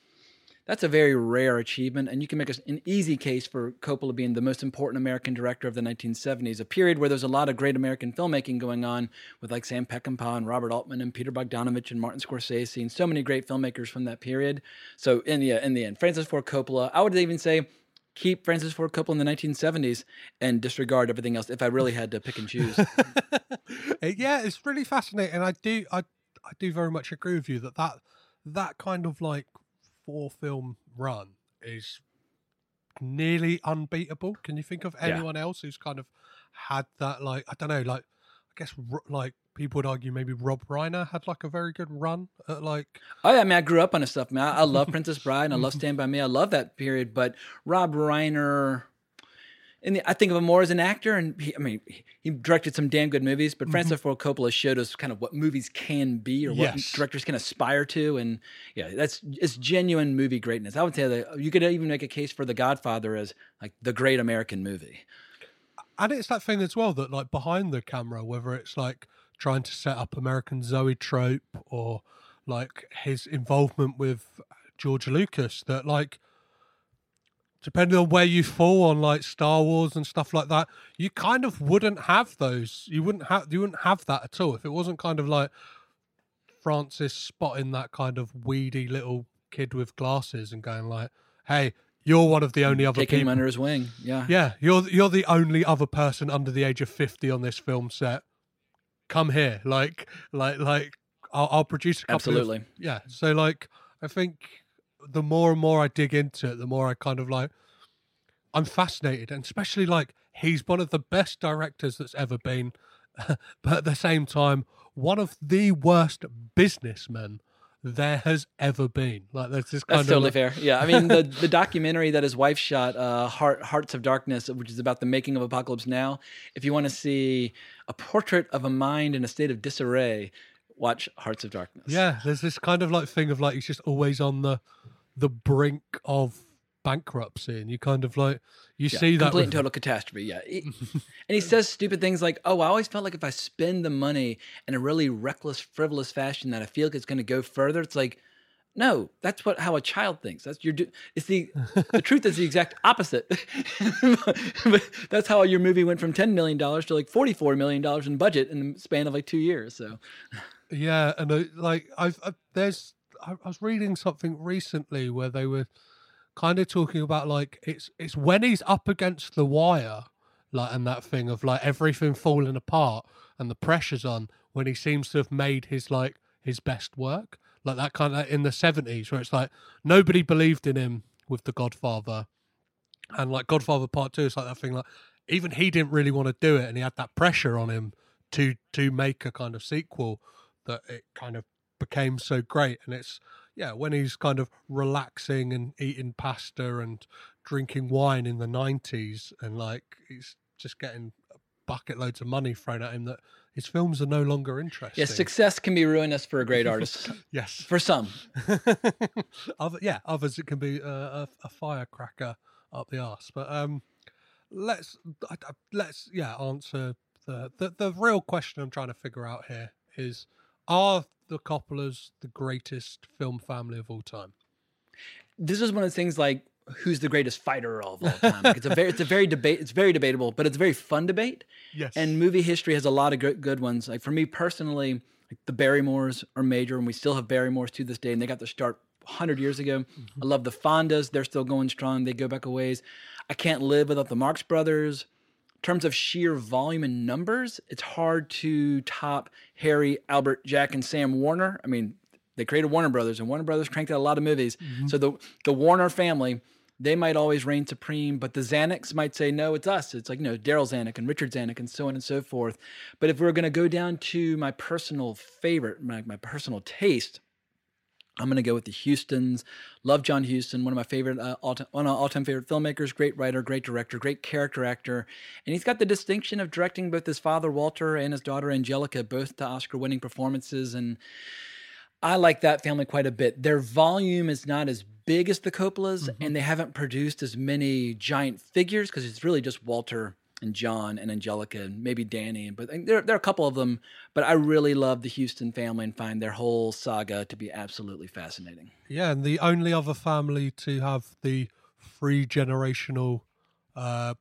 that's a very rare achievement, and you can make an easy case for Coppola being the most important American director of the 1970s, a period where there's a lot of great American filmmaking going on with like Sam Peckinpah and Robert Altman and Peter Bogdanovich and Martin Scorsese and so many great filmmakers from that period. So in the in the end, Francis Ford Coppola, I would even say keep Francis Ford Coppola in the 1970s and disregard everything else if I really had to pick and choose. yeah, it's really fascinating. I do I I do very much agree with you that that that kind of like four film run is nearly unbeatable. Can you think of Yeah. anyone else who's kind of had that? Like I don't know, like I guess like people would argue maybe Rob Reiner had like a very good run at like Oh yeah, I mean, I grew up on this stuff, man. I, I love Princess Bride and I love Stand by Me. I love that period. But Rob Reiner, I think of him more as an actor, and he, I mean, he- directed some damn good movies. But mm-hmm. Francis Ford Coppola showed us kind of what movies can be, or what Yes. directors can aspire to, and yeah, that's it's genuine movie greatness. I would say that you could even make a case for The Godfather as like the great American movie. and it's that thing as well that like behind the camera, whether it's like trying to set up American Zoetrope or like his involvement with George Lucas, that like depending on where you fall on like Star Wars and stuff like that, you kind of wouldn't have those. You wouldn't have you wouldn't have that at all if it wasn't kind of like Francis spotting that kind of weedy little kid with glasses and going like, "Hey, you're one of the only other Taking him people under his wing. Yeah. yeah, you're you're the only other person under the age of fifty on this film set. Come here, like like like I'll, I'll produce a couple. Absolutely. Of, yeah. So like I think the more and more I dig into it, the more I kind of like I'm fascinated, and especially like he's one of the best directors that's ever been, but at the same time, one of the worst businessmen there has ever been. Like there's this kind That's of totally like- fair. Yeah, I mean the the documentary that his wife shot, uh, Heart Hearts of Darkness, which is about the making of Apocalypse Now. If you want to see a portrait of a mind in a state of disarray, watch Hearts of Darkness. Yeah, there's this kind of like thing of like he's just always on the the brink of bankruptcy, and you kind of like you Yeah, see that. complete with- total catastrophe. Yeah, and he says stupid things like, "Oh, I always felt like if I spend the money in a really reckless, frivolous fashion, that I feel like it's going to go further." It's like, no, that's what how a child thinks. That's your. do- It's the the truth is the exact opposite. but that's how your movie went from ten million dollars to like forty four million dollars in budget in the span of like two years. So Yeah, and uh, like I've, i there's I, was reading something recently where they were kind of talking about like it's it's when he's up against the wire, like and that thing of like everything falling apart and the pressure's on when he seems to have made his like his best work, like that kind of in the seventies where it's like nobody believed in him with the Godfather, and like Godfather Part Two, it's like that thing like even he didn't really want to do it, and he had that pressure on him to to make a kind of sequel that it kind of became so great. And it's yeah, when he's kind of relaxing and eating pasta and drinking wine in the nineties, and like he's just getting bucket loads of money thrown at him that his films are no longer interesting. yes, success can be ruinous for a great artist. Yes. for some. Other, yeah, others it can be a, a, a firecracker up the arse. But um, let's let's yeah answer the, the the real question I'm trying to figure out here is: Are the Coppolas the greatest film family of all time? this is one of the things like who's the greatest fighter of all time. Like, it's a very, it's a very debate. It's very debatable, but it's a very fun debate. Yes. And movie history has a lot of good, good ones. Like for me personally, like the Barrymores are major, and we still have Barrymores to this day, and they got their start 100 years ago. Mm-hmm. I love the Fondas. They're still going strong. They go back a ways. I can't live without the Marx Brothers. In terms of sheer volume and numbers, it's hard to top Harry, Albert, Jack, and Sam Warner. I mean, they created Warner Brothers, and Warner Brothers cranked out a lot of movies. Mm-hmm. So the the Warner family, they might always reign supreme, but the Zanucks might say, no, it's us. It's like, you know, Darryl Zanuck and Richard Zanuck and so on and so forth. But if we're going to go down to my personal favorite, my, my personal taste, I'm going to go with the Hustons. Love John Huston, one of my favorite, uh, all one of my all-time favorite filmmakers. Great writer, great director, great character actor, and he's got the distinction of directing both his father Walter and his daughter Anjelica, both to Oscar-winning performances. And I like that family quite a bit. Their volume is not as big as the Coppolas, and they haven't produced as many giant figures because it's really just Walter and John and Anjelica and maybe Danny. But there, there are a couple of them. But I really love the Huston family and find their whole saga to be absolutely fascinating. Yeah, and the only other family to have the three generational uh,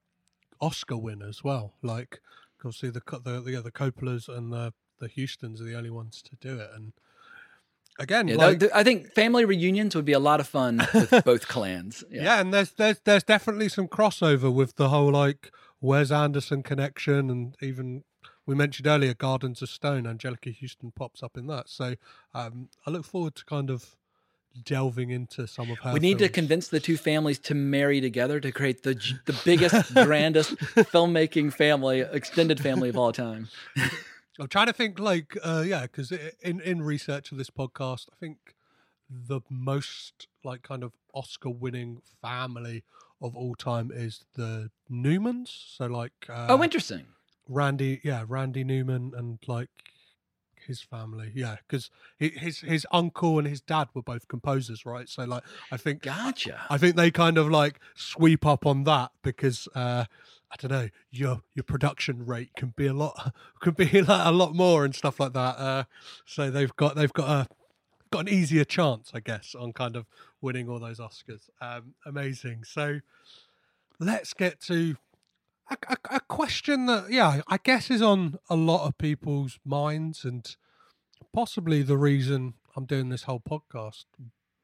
Oscar win as well. Like, obviously, the the the, the Coppolas and the the Hustons are the only ones to do it. And again, Yeah, like, I think family reunions would be a lot of fun with both clans. yeah. and there's there's there's definitely some crossover with the whole like Wes Anderson connection, and even we mentioned earlier Gardens of Stone. Anjelica Huston pops up in that, so um, I look forward to kind of delving into some of her. We need to convince the two families to marry together to create the the biggest, grandest filmmaking family, extended family of all time. I'm trying to think, like, uh, yeah, because in in research of this podcast, I think the most like kind of Oscar-winning family of all time is the Newmans. So, like, uh, oh, interesting. Randy, yeah, Randy Newman and like his family, yeah, because his his uncle and his dad were both composers, right? So, like, I think Gotcha. I think they kind of like sweep up on that because uh, I don't know your your production rate can be a lot can be like a lot more and stuff like that. Uh, so they've got they've got a got an easier chance, I guess, on kind of winning all those Oscars. Um, amazing. So let's get to a, a, a question that yeah I guess is on a lot of people's minds and possibly the reason I'm doing this whole podcast.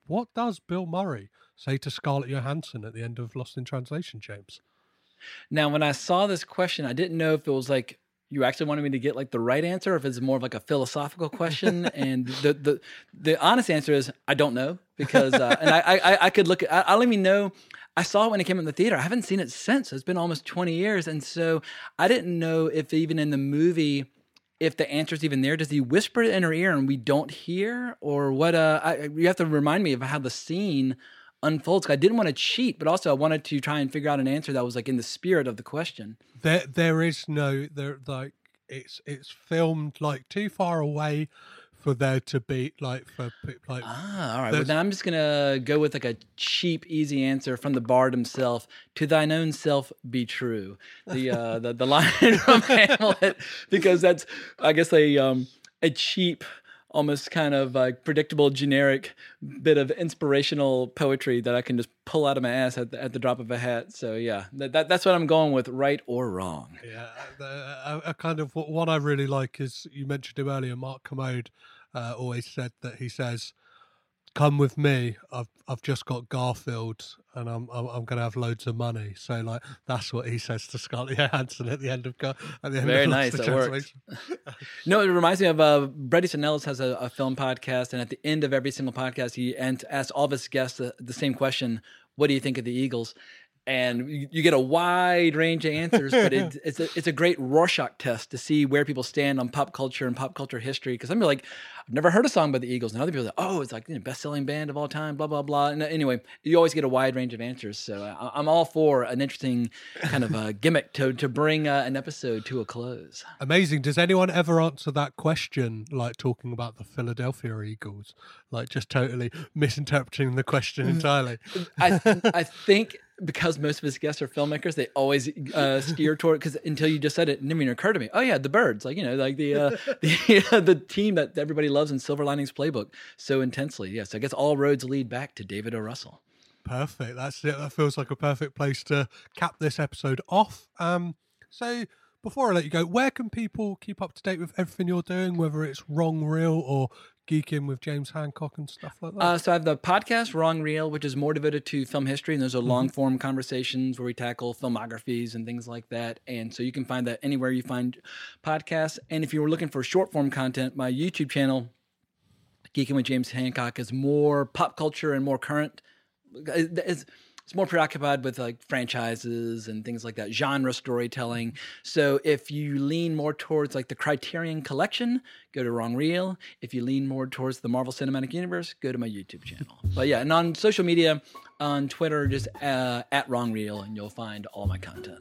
What does Bill Murray say to Scarlett Johansson at the end of Lost in Translation, James? Now, when I saw this question, I didn't know if it was like you actually wanted me to get like the right answer, or if it's more of like a philosophical question. and the the the honest answer is I don't know because uh, and I, I I could look. At, I, I'll even know. I saw it when it came in the theater. I haven't seen it since. It's been almost twenty years, and so I didn't know if even in the movie. If the answer's even there, does he whisper it in her ear and we don't hear, or what? Uh, I, you have to remind me of how the scene unfolds. I didn't want to cheat, but also I wanted to try and figure out an answer that was like in the spirit of the question. There, there is no there like it's it's filmed like too far away for there to be like for like Ah, all right. Well, then I'm just gonna go with like a cheap, easy answer from the bard himself. To thine own self be true. The uh, the the line from Hamlet, because that's I guess a um a cheap. Almost kind of like predictable, generic bit of inspirational poetry that I can just pull out of my ass at the, at the drop of a hat. So yeah, that, that that's what I'm going with, right or wrong. Yeah, a, a kind of what, what I really like is you mentioned him earlier. Mark Kermode uh, always said that he says, "Come with me. I've I've just got Garfield, and I'm I'm, I'm going to have loads of money." So like that's what he says to Scarlett Johansson at the end of Gar- at the end Very of nice, that. No, it reminds me of uh, Brady Sinellis has a, a film podcast, and at the end of every single podcast, he and asks all of his guests the, the same question: "What do you think of the Eagles?" And you, you get a wide range of answers, but it, it's a it's a great Rorschach test to see where people stand on pop culture and pop culture history. Because I'm like, I've never heard a song by the Eagles, and other people are like, oh, it's like you know, best selling band of all time, blah blah blah. And anyway, you always get a wide range of answers. So I, I'm all for an interesting kind of a gimmick to to bring uh, an episode to a close. Amazing. Does anyone ever answer that question, like talking about the Philadelphia Eagles, like just totally misinterpreting the question entirely? I I think because most of his guests are filmmakers, they always uh, steer toward because until you just said it, it didn't even occur to me. Oh yeah, the birds, like you know, like the uh, the the team that everybody loves in Silver Linings Playbook so intensely. Yes, I guess all roads lead back to David O. Russell. Perfect. That's it. That feels like a perfect place to cap this episode off. Um, so before I let you go, where can people keep up to date with everything you're doing, whether it's Wrong Reel or geeking with James Hancock and stuff like that? Uh, so I have the podcast Wrong Reel, which is more devoted to film history, and those are long form conversations where we tackle filmographies and things like that. And so you can find that anywhere you find podcasts. And if you were looking for short form content, my YouTube channel, Geeking with James Hancock, is more pop culture and more current. It's, it's more preoccupied with like franchises and things like that, genre storytelling. So if you lean more towards like the Criterion Collection, go to Wrong Reel. If you lean more towards the Marvel Cinematic Universe, go to my YouTube channel. but yeah, and on social media, on Twitter, just uh, at Wrong Reel, and you'll find all my content.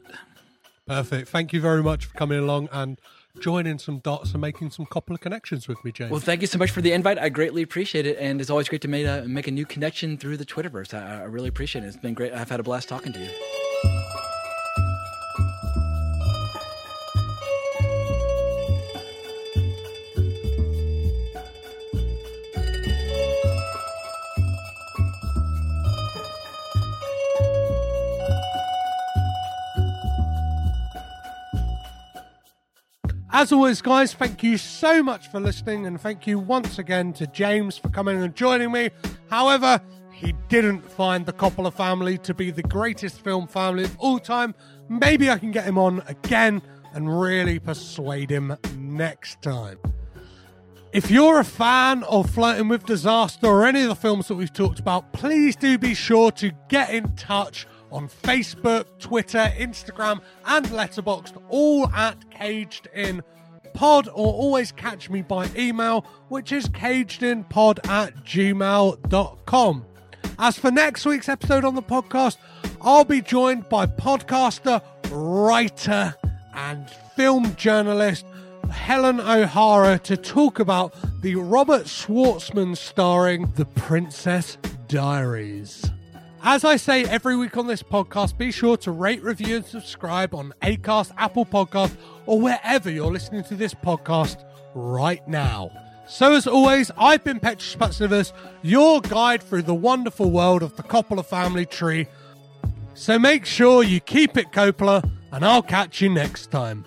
Perfect. Thank you very much for coming along and joining some dots and making some couple of connections with me, James. Well, thank you so much for the invite. I greatly appreciate it, and it's always great to make a, make a new connection through the Twitterverse. I, I really appreciate it. It's been great. I've had a blast talking to you. As always, guys, thank you so much for listening, and thank you once again to James for coming and joining me. However, he didn't find the Coppola family to be the greatest film family of all time. Maybe I can get him on again and really persuade him next time. If you're a fan of Flirting with Disaster or any of the films that we've talked about, please do be sure to get in touch on Facebook, Twitter, Instagram, and Letterboxd, all at Caged In Pod, or always catch me by email, which is cagedinpod at gmail.com. As for next week's episode on the podcast, I'll be joined by podcaster, writer, and film journalist Helen O'Hara to talk about the Robert Schwartzman starring The Princess Diaries. As I say every week on this podcast, be sure to rate, review, and subscribe on Acast, Apple Podcast, or wherever you're listening to this podcast right now. So, as always, I've been Petrus Patsivas, your guide through the wonderful world of the Coppola family tree. So make sure you keep it Coppola, and I'll catch you next time.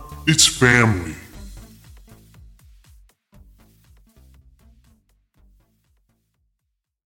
it's family.